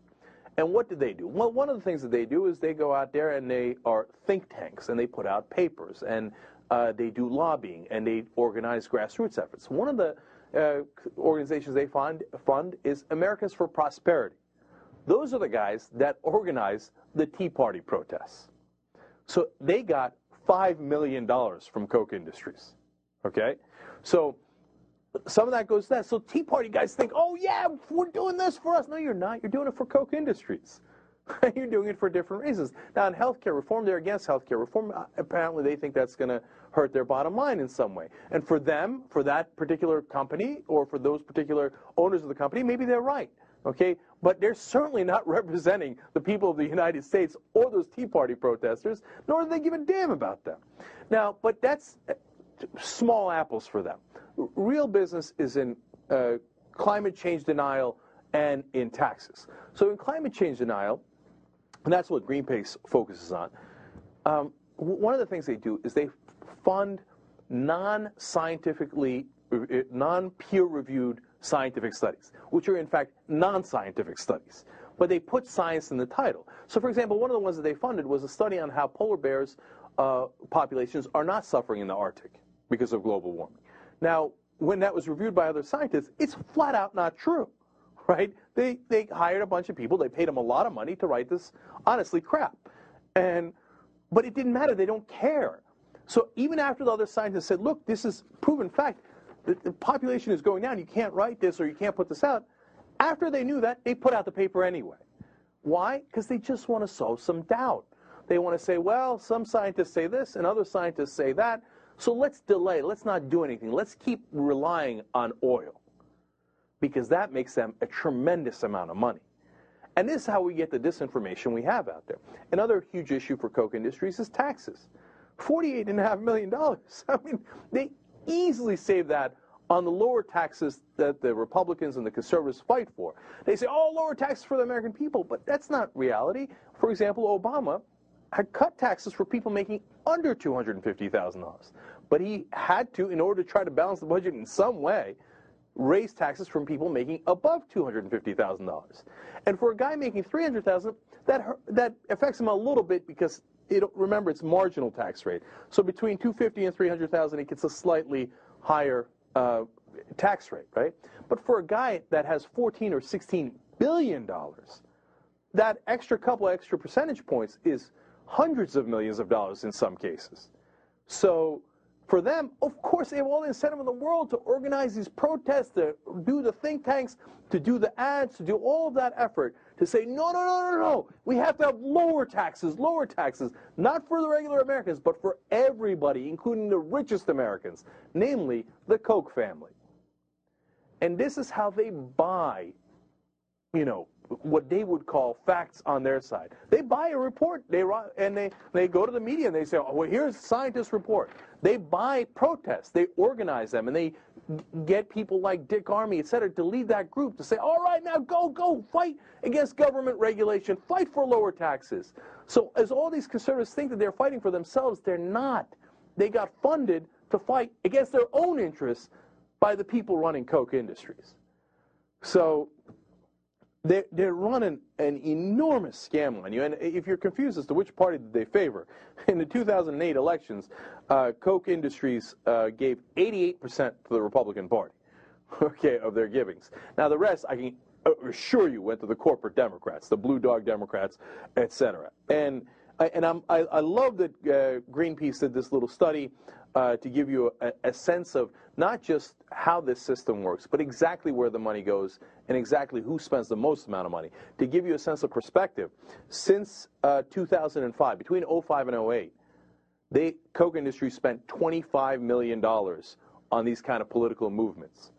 And what do they do? Well, one of the things that they do is they go out there and they are think tanks and they put out papers and uh, they do lobbying and they organize grassroots efforts. One of the uh, organizations they fund, fund is Americans for Prosperity. Those are the guys that organize the Tea Party protests. So they got $5 million from Koch Industries. Okay? So some of that goes to that. So Tea Party guys think, oh yeah, we're doing this for us. No, you're not. You're doing it for Koch Industries. *laughs* you're doing it for different reasons. Now, in healthcare reform, they're against healthcare reform. Uh, apparently, they think that's going to hurt their bottom line in some way. And for them, for that particular company, or for those particular owners of the company, maybe they're right. Okay, but they're certainly not *laughs* representing the people of the United States or those Tea Party protesters, nor do they give a damn about them. Now, but that's small apples for them real business is in uh, climate change denial and in taxes. So in climate change denial, and that's what Greenpeace focuses on, um, one of the things they do is they fund non-scientifically, uh, non-peer-reviewed scientific studies, which are in fact non-scientific studies. But they put science in the title. So for example, one of the ones that they funded was a study on how polar bears uh, populations are not suffering in the Arctic because of global warming. Now, when that was reviewed by other scientists, it's flat out not true, *laughs* right? they they hired a bunch of people. They paid them a lot of money to write this honestly crap, and but it didn't matter. They don't care. So even after the other scientists said, "Look, this is proven fact. The, the population is going down. You can't write this or you can't put this out." After they knew that, they put out the paper anyway. Why? Because they just want to sow some doubt. They want to say, well, some scientists say this and other scientists say that, so let's delay. Let's not do anything. Let's keep relying on oil because that makes them a tremendous amount of money. And this is how we get the disinformation we have out there. Another huge issue for Koch Industries is taxes. $48.5 million. *laughs* I mean, they easily save that on the lower taxes that the Republicans and the conservatives fight for. They say, oh, lower taxes for the American people, but that's not reality. For example, Obama had cut taxes for people making under $250,000. But he had to, in order to try to balance the budget in some way, raise taxes from people making above $250,000. And for a guy making $300,000, that that affects him a little bit because it, remember it's marginal tax rate. So between 250 and 300,000, he gets a slightly higher uh, tax rate, right? But for a guy that has 14 or 16 billion dollars, that extra couple extra percentage points is hundreds of millions of dollars in some cases. So for them, of course, they have all the incentive in the world to organize these protests, to do the think tanks, to do the ads, to do all of that effort to say, no, no, no, no, no, we have to have lower taxes, lower taxes, not for the regular Americans, but for everybody, including the richest Americans, namely the Koch family. And this is how they buy, you know, what they would call facts on their side. They buy a report, they and they, they go to the media and they say, oh, well, here's a scientist report. They buy protests, they organize them, and they get people like Dick Armey, et cetera, to lead that group to say, all right, now go, go, fight against government regulation, fight for lower taxes. So as all these conservatives think that they're fighting for themselves, they're not. They got funded to fight against their own interests by the people running Koch Industries. So they're, they're running an enormous scam on you. And if you're confused as to which party did they favor, *laughs* in the 2008 elections, uh, Koch Industries uh, gave 88% to the Republican Party, *laughs* okay, of their givings. Now the rest, I can assure you, went to the corporate Democrats, the blue dog Democrats, etc. And and I'm, I, I love that uh, Greenpeace did this little study uh, to give you a, a, sense of not just how this system works, but exactly where the money goes and exactly who spends the most amount of money. To give you a sense of perspective, since uh, 2005, between 05 and 08, the Koch industry spent 25 million dollars on these kind of political movements.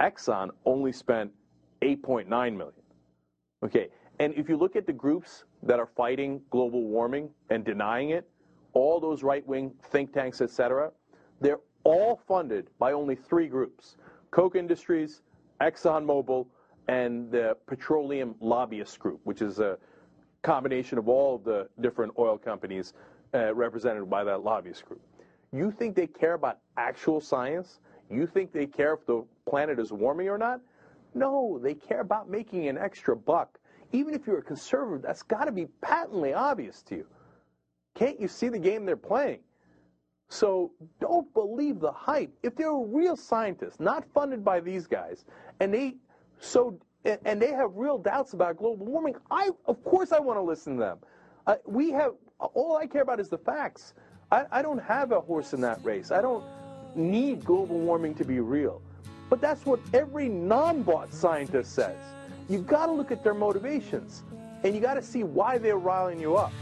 Exxon only spent 8.9 million. Okay, and if you look at the groups that are fighting global warming and denying it, all those right-wing think tanks, etc., they're all funded by only three groups: Koch Industries, ExxonMobil, and the Petroleum Lobbyist Group, which is a combination of all the different oil companies uh, represented by that lobbyist group. You think they care about actual science? You think they care if the planet is warming or not? No, they care about making an extra buck. Even if you're a conservative, that's got to be patently obvious to you. Can't you see the game they're playing? So don't believe the hype. If they're real scientists, not funded by these guys, and they so and they have real doubts about global warming, I of course I want to listen to them. Uh, we have all I care about is the facts. I, I don't have a horse in that race. I don't need global warming to be real. But that's what every non-bought scientist says. You've got to look at their motivations, and you got to see why they're riling you up.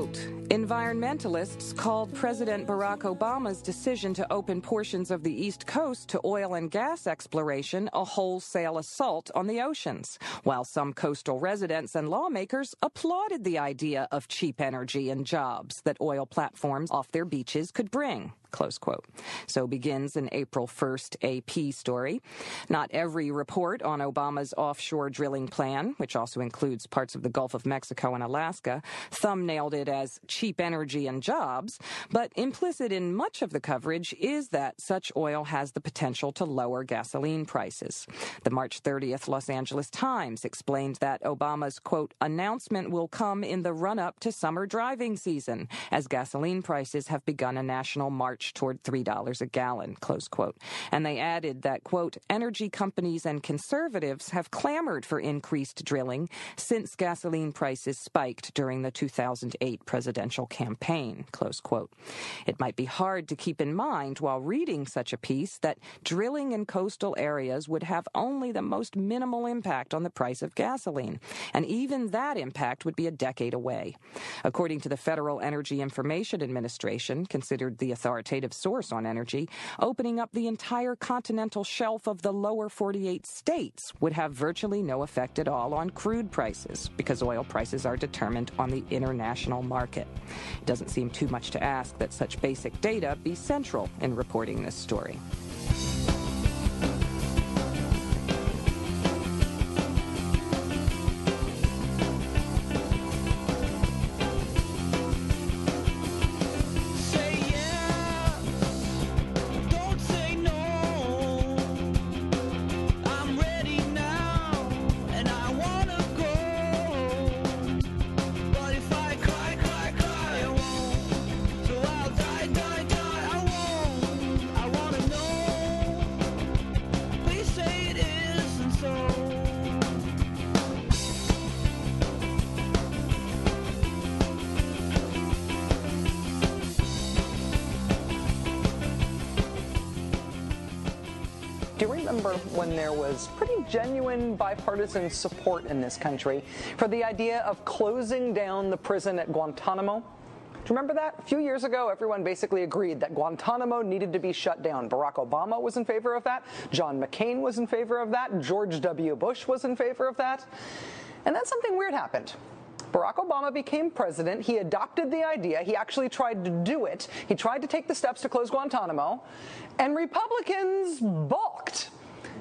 Quote Environmentalists called President Barack Obama's decision to open portions of the East Coast to oil and gas exploration a wholesale assault on the oceans, while some coastal residents and lawmakers applauded the idea of cheap energy and jobs that oil platforms off their beaches could bring. Close quote. So begins an April 1st AP story. Not every report on Obama's offshore drilling plan, which also includes parts of the Gulf of Mexico and Alaska, thumbnailed it as cheap energy and jobs, but implicit in much of the coverage is that such oil has the potential to lower gasoline prices. The March 30th Los Angeles Times explained that Obama's quote announcement will come in the run up to summer driving season as gasoline prices have begun a national march march toward $3 a gallon, close quote. And they added that, quote, energy companies and conservatives have clamored for increased drilling since gasoline prices spiked during the 2008 presidential campaign, close quote. It might be hard to keep in mind while reading such a piece that drilling in coastal areas would have only the most minimal impact on the price of gasoline, and even that impact would be a decade away. According to the Federal Energy Information Administration, considered the authority authoritative source on energy, opening up the entire continental shelf of the lower 48 states would have virtually no effect at all on crude prices because oil prices are determined on the international market. It doesn't seem too much to ask that such basic data be central in reporting this story. Bipartisan support in this country for the idea of closing down the prison at Guantanamo. Do you remember that? A few years ago, everyone basically agreed that Guantanamo needed to be shut down. Barack Obama was in favor of that. John McCain was in favor of that. George W. Bush was in favor of that. And then something weird happened. Barack Obama became president. He adopted the idea. He actually tried to do it. He tried to take the steps to close Guantanamo. And Republicans balked.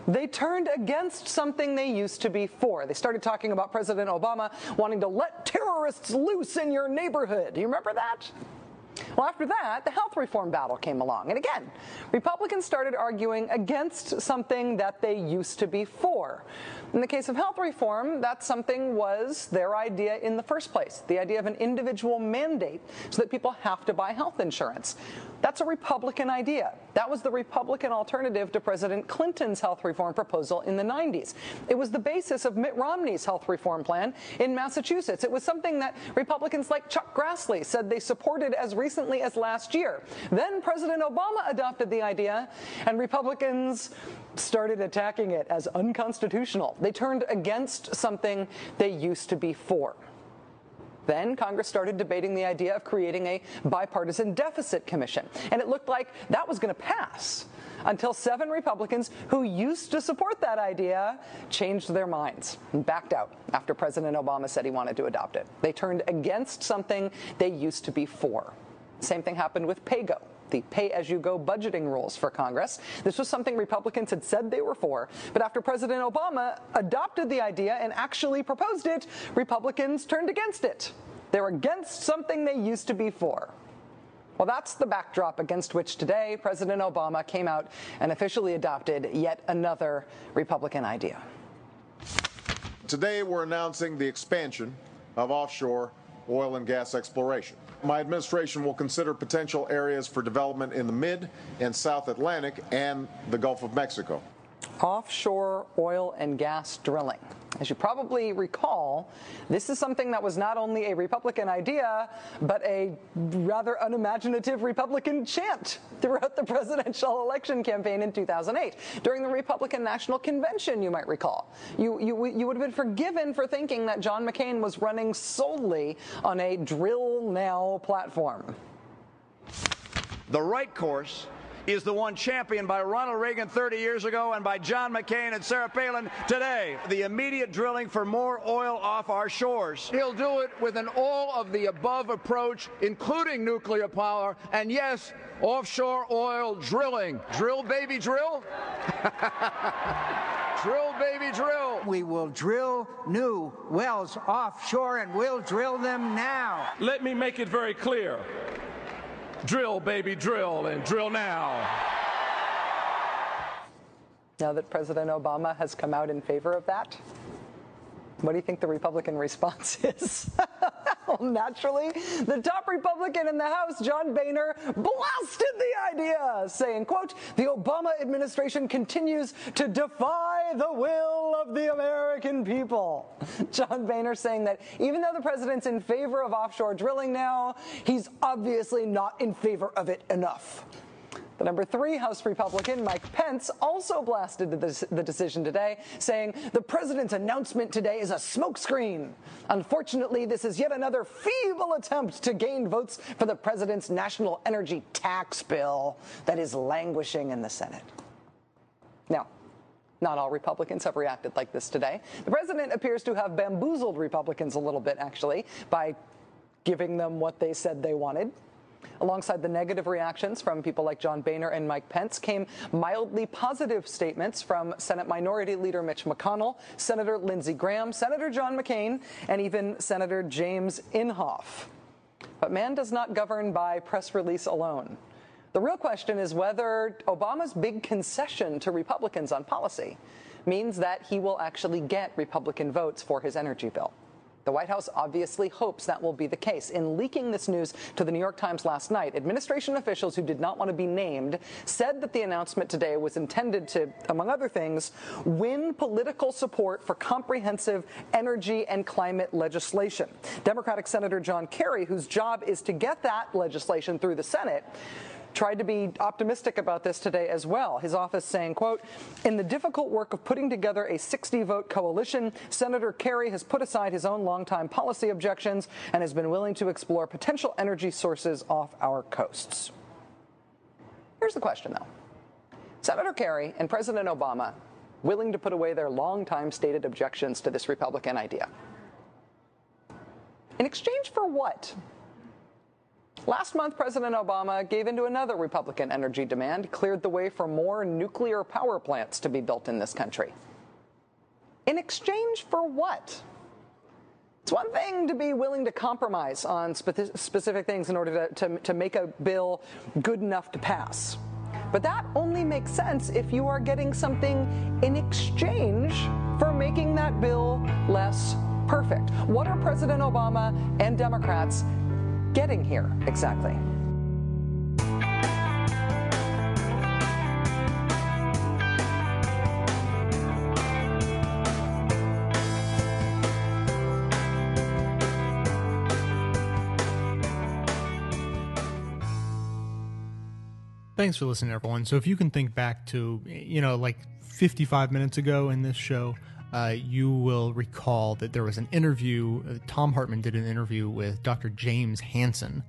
They turned against something they used to be for. They started talking about President Obama wanting to let terrorists loose in your neighborhood. Do you remember that? Well, after that, the health reform battle came along. And again, Republicans started arguing against something that they used to be for. In the case of health reform, that something was their idea in the first place the idea of an individual mandate so that people have to buy health insurance. That's a Republican idea. That was the Republican alternative to President Clinton's health reform proposal in the 90s. It was the basis of Mitt Romney's health reform plan in Massachusetts. It was something that Republicans like Chuck Grassley said they supported as recently as last year. Then President Obama adopted the idea, and Republicans started attacking it as unconstitutional. They turned against something they used to be for. Then Congress started debating the idea of creating a bipartisan deficit commission. And it looked like that was going to pass until seven Republicans who used to support that idea changed their minds and backed out after President Obama said he wanted to adopt it. They turned against something they used to be for. Same thing happened with PAYGO the pay as you go budgeting rules for Congress. This was something Republicans had said they were for, but after President Obama adopted the idea and actually proposed it, Republicans turned against it. They're against something they used to be for. Well, that's the backdrop against which today President Obama came out and officially adopted yet another Republican idea. Today, we're announcing the expansion of offshore oil and gas exploration. My administration will consider potential areas for development in the mid and South Atlantic and the Gulf of Mexico. offshore oil and gas drilling. As you probably recall, this is something that was not only a Republican idea, but a rather unimaginative Republican chant throughout the *laughs* presidential election campaign in 2008. During the Republican National Convention, you might recall. You, you, you would have been forgiven for thinking that John McCain was running solely on a drill now platform. The right course is the one championed by Ronald Reagan 30 years ago and by John McCain and Sarah Palin today. The immediate drilling for more oil off our shores. He'll do it with an all of the above approach, including nuclear power, and yes, offshore oil drilling. Drill, baby, drill. *laughs* drill, baby, drill. We will drill new wells offshore and we'll drill them now. Let me make it very clear. Drill, baby, drill, and drill now. Now that President Obama has come out in favor of that, what do you think the Republican response *laughs* is? *laughs* well, naturally, the top Republican in the House, John Boehner, blasted the idea, saying, quote, the Obama administration continues to defy the will of the American people. *laughs* John Boehner saying that even though the president's in favor of offshore drilling now, he's obviously not in favor of it enough. The number three House Republican, Mike Pence, also blasted the, the, decision today, saying the president's announcement today is a smokescreen. Unfortunately, this is yet another feeble attempt to gain votes for the president's national energy tax bill that is languishing in the Senate. Now, not all Republicans have reacted like this today. The president appears to have bamboozled Republicans a little bit, actually, by giving them what they said they wanted. Alongside the negative reactions from people like John Boehner and Mike Pence came mildly positive statements from Senate Minority Leader Mitch McConnell, Senator Lindsey Graham, Senator John McCain, and even Senator James Inhofe. But man does not govern by press release alone. The real question is whether Obama's big concession to Republicans on policy means that he will actually get Republican votes for his energy bill. The White House obviously hopes that will be the case. In leaking this news to the New York Times last night, administration officials who did not want to be named said that the announcement today was intended to, among other things, win political support for comprehensive energy and climate legislation. Democratic Senator John Kerry, whose job is to get that legislation through the Senate, tried to be optimistic about this today as well. His office saying, quote, in the difficult work of putting together a 60 vote coalition, Senator Kerry has put aside his own longtime policy objections and has been willing to explore potential energy sources off our coasts. Here's the question though. Senator Kerry and President Obama willing to put away their longtime stated objections to this Republican idea. In exchange for what? Last month, President Obama gave into another Republican energy demand, cleared the way for more nuclear power plants to be built in this country. In exchange for what? It's one thing to be willing to compromise on spe- specific things in order to, to, to make a bill good enough to pass. But that only makes sense if you are getting something in exchange for making that bill less perfect. What are President Obama and Democrats getting here exactly? Thanks for listening, everyone. So, if you can think back to, you know, like 55 minutes ago in this show, uh, you will recall that there was an interview. Uh, Thom Hartmann did an interview with Dr. James Hansen,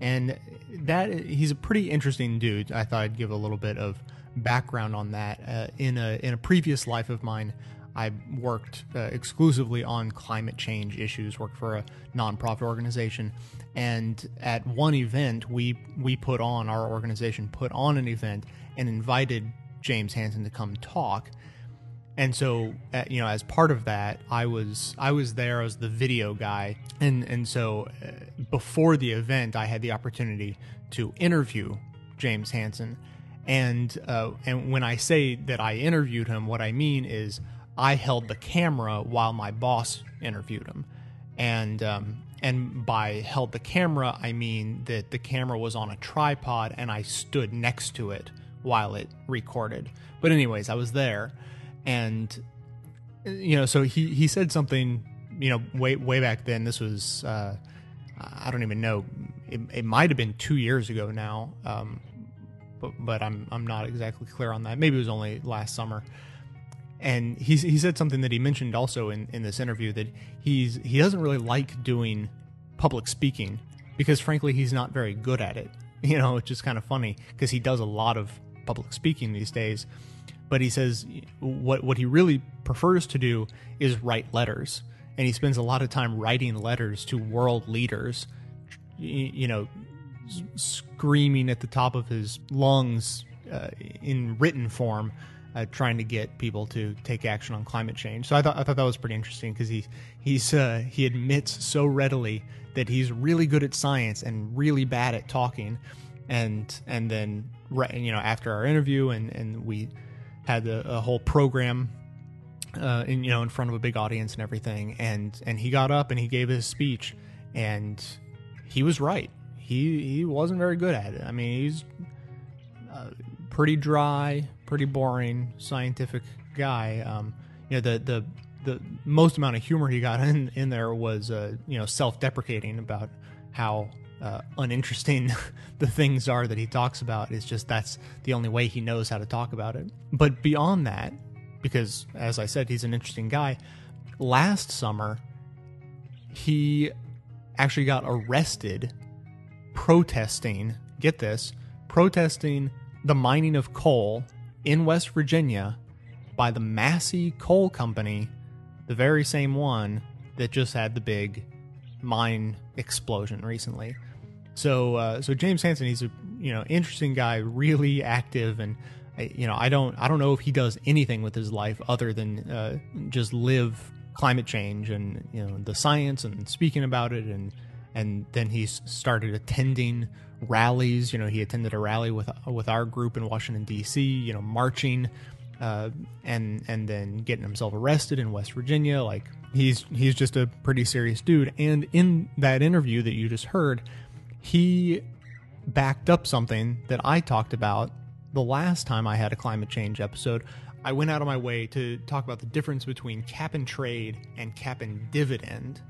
and that he's a pretty interesting dude. I thought I'd give a little bit of background on that. Uh, in a in a previous life of mine, I worked uh, exclusively on climate change issues. Worked for a nonprofit organization, and at one event, we we put on our organization put on an event and invited James Hansen to come talk and so uh, you know as part of that i was i was there as the video guy. And and so uh, before the event i had the opportunity to interview james hansen. And uh, and when i say that i interviewed him what i mean is i held the camera while my boss interviewed him. And um, and by held the camera i mean that the camera was on a tripod and i stood next to it while it recorded. But anyways, I was there, and you know, so he he said something, you know, way way back then. This was uh, I don't even know. It, it might have been two years ago now, um, but but I'm I'm not exactly clear on that. Maybe it was only last summer. And he he said something that he mentioned also in, in this interview that he's he doesn't really like doing public speaking because frankly he's not very good at it. *laughs* You know, it's just kind of funny because he does a lot of public speaking these days. But he says what what he really prefers to do is write letters, and he spends a lot of time writing letters to world leaders. You know, screaming at the top of his lungs uh, in written form, uh, trying to get people to take action on climate change. So I thought I thought that was pretty interesting because he he's uh, he admits so readily that he's really good at science and really bad at talking, and and then you know after our interview and and we had a, a whole program uh, in you know in front of a big audience and everything. And and he got up and he gave his speech and he was right. He he wasn't very good at it. I mean he's pretty dry pretty boring scientific guy. Um you know the the the most amount of humor he got *laughs* in in there was uh you know self-deprecating about how uh, uninteresting *laughs* the things are that he talks about. It's just that's the only way he knows how to talk about it. But beyond that because as i said he's an interesting guy last summer he actually got arrested protesting get this protesting the mining of coal in west virginia by the massey coal company the very same one that just had the big mine explosion recently so uh, so James Hansen, he's a you know interesting guy, really active, and you know I don't I don't know if he does anything with his life other than uh, just live climate change and you know the science and speaking about it, and and then he started attending rallies. You know he attended a rally with with our group in Washington D.C. You know marching. Uh, and and then getting himself arrested in West Virginia, like he's he's just a pretty serious dude. And in that interview that you just heard, he backed up something that I talked about the last time I had a climate change episode. I went out of my way to talk about the difference between cap and trade and cap and dividend.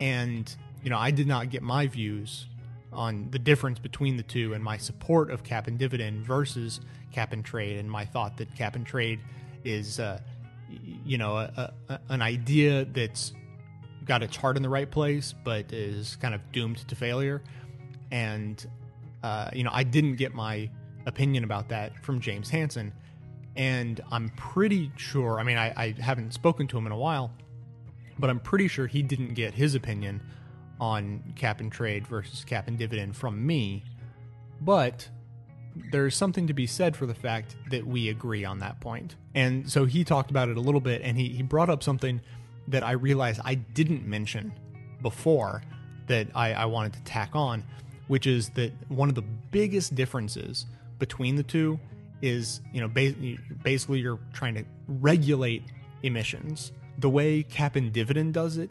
And, you know, I did not get my views on the difference between the two and my support of cap and dividend versus cap and trade and my thought that cap and trade is, uh, you know, a, a, an idea that's got its heart in the right place, but is kind of doomed to failure. And uh, you know, I didn't get my opinion about that from James Hansen, and I'm pretty sure. I mean, I, I haven't spoken to him in a while, but I'm pretty sure he didn't get his opinion on cap and trade versus cap and dividend from me. But there's something to be said for the fact that we agree on that point. And so he talked about it a little bit, and he, he brought up something that I realized I didn't mention before that I, I wanted to tack on, which is that one of the biggest differences between the two is, you know, basically you're trying to regulate emissions. The way cap and dividend does it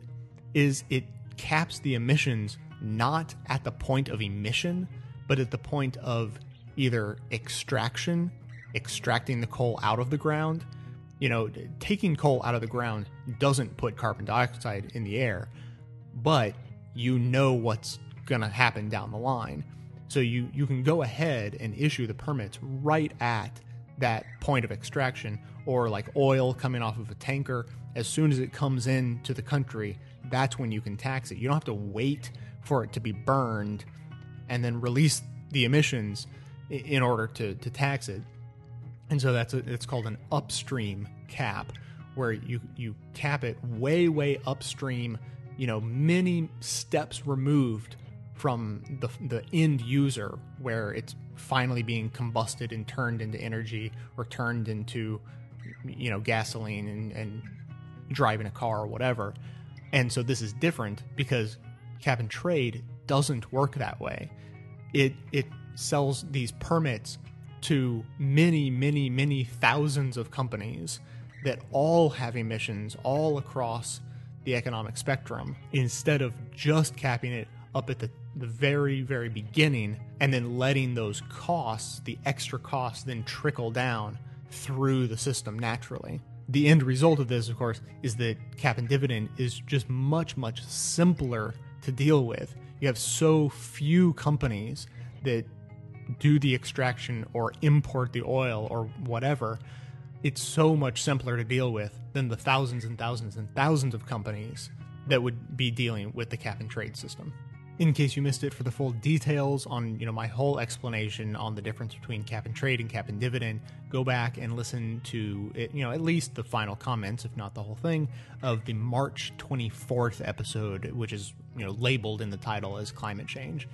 is it caps the emissions not at the point of emission, but at the point of either extraction, extracting the coal out of the ground. You know, taking coal out of the ground doesn't put carbon dioxide in the air, but you know what's going to happen down the line. So you, you can go ahead and issue the permits right at that point of extraction, or like oil coming off of a tanker. As soon as it comes into the country, that's when you can tax it. You don't have to wait for it to be burned and then release the emissions in order to, to tax it. And so that's a, it's called an upstream cap, where you you cap it way way upstream, you know, many steps removed from the the end user, where it's finally being combusted and turned into energy or turned into, you know, gasoline and, and driving a car or whatever. And so this is different because cap and trade doesn't work that way. It it sells these permits to many, many, many thousands of companies that all have emissions all across the economic spectrum instead of just capping it up at the, the very, very beginning and then letting those costs, the extra costs, then trickle down through the system naturally. The end result of this, of course, is that cap and dividend is just much, much simpler to deal with. You have so few companies that do the extraction or import the oil or whatever. It's so much simpler to deal with than the thousands and thousands and thousands of companies that would be dealing with the cap and trade system. In case you missed it, for the full details on you know my whole explanation on the difference between cap and trade and cap and dividend, go back and listen to it, you know at least the final comments, if not the whole thing, of the March 24th episode, which is you know labeled in the title as climate change.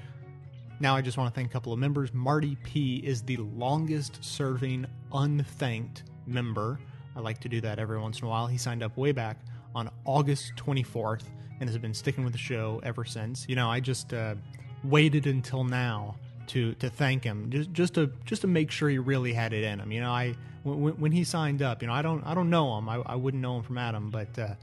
Now I just want to thank a couple of members. Marty P is the longest serving unthanked member. I like to do that every once in a while. He signed up way back on August 24th and has been sticking with the show ever since. You know, I just uh, waited until now to to thank him, just just to just to make sure he really had it in him. You know, I when, when he signed up, you know, I don't I don't know him. I, I wouldn't know him from Adam, but uh,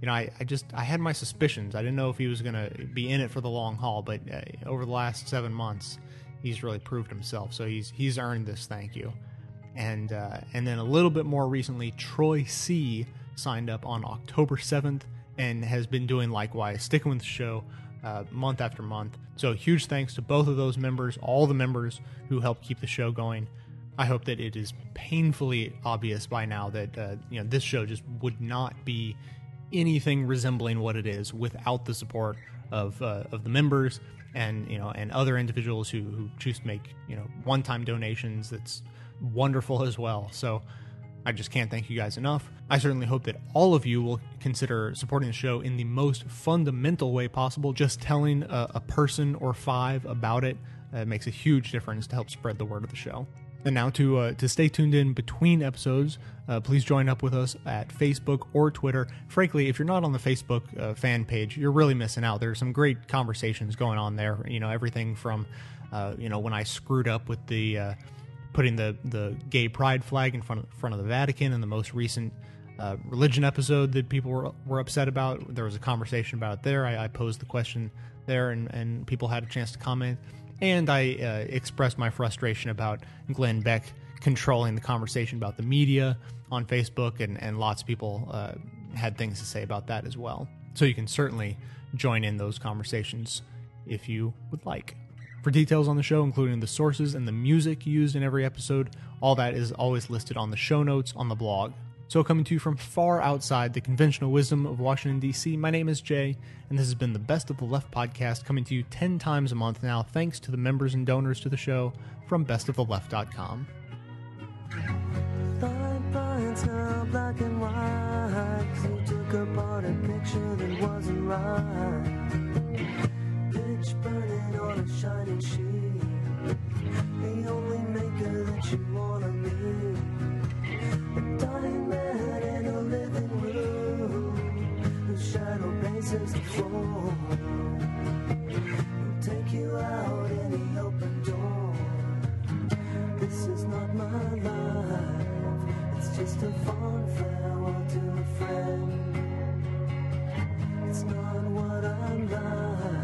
you know, I, I just I had my suspicions. I didn't know if he was going to be in it for the long haul, but uh, over the last seven months, he's really proved himself. So he's he's earned this thank you. And uh, and then a little bit more recently, Troy C signed up on October seventh and has been doing likewise, sticking with the show uh, month after month. So huge thanks to both of those members, all the members who help keep the show going. I hope that it is painfully obvious by now that uh, you know this show just would not be anything resembling what it is without the support of uh, of the members and you know and other individuals who, who choose to make you know one time donations. That's wonderful as well. So I just can't thank you guys enough. I certainly hope that all of you will consider supporting the show in the most fundamental way possible. Just telling a, a person or five about it uh, makes a huge difference to help spread the word of the show. And now to uh, to stay tuned in between episodes, uh, please join up with us at Facebook or Twitter. Frankly, if you're not on the Facebook uh, fan page, you're really missing out. There's some great conversations going on there. You know, everything from uh, you know when I screwed up with the uh, putting the the gay pride flag in front of, front of the Vatican in the most recent uh, religion episode that people were, were upset about. There was a conversation about it there. I, I posed the question there, and, and people had a chance to comment. And I uh, expressed my frustration about Glenn Beck controlling the conversation about the media on Facebook, and, and lots of people uh, had things to say about that as well. So you can certainly join in those conversations if you would like. For details on the show, including the sources and the music used in every episode, all that is always listed on the show notes on the blog. So, coming to you from far outside the conventional wisdom of Washington, D.C., my name is Jay, and this has been the Best of the Left podcast, coming to you 10 times a month now, thanks to the members and donors to the show from bestoftheleft.com. Picture that wasn't right torch burning on a shining sheet. The only maker that you wanna meet. A dying man in a living room, whose shadow bases the floor. We'll take you out in the open door. This is not my life. It's just a fond farewell to a friend. It's not what I'm like.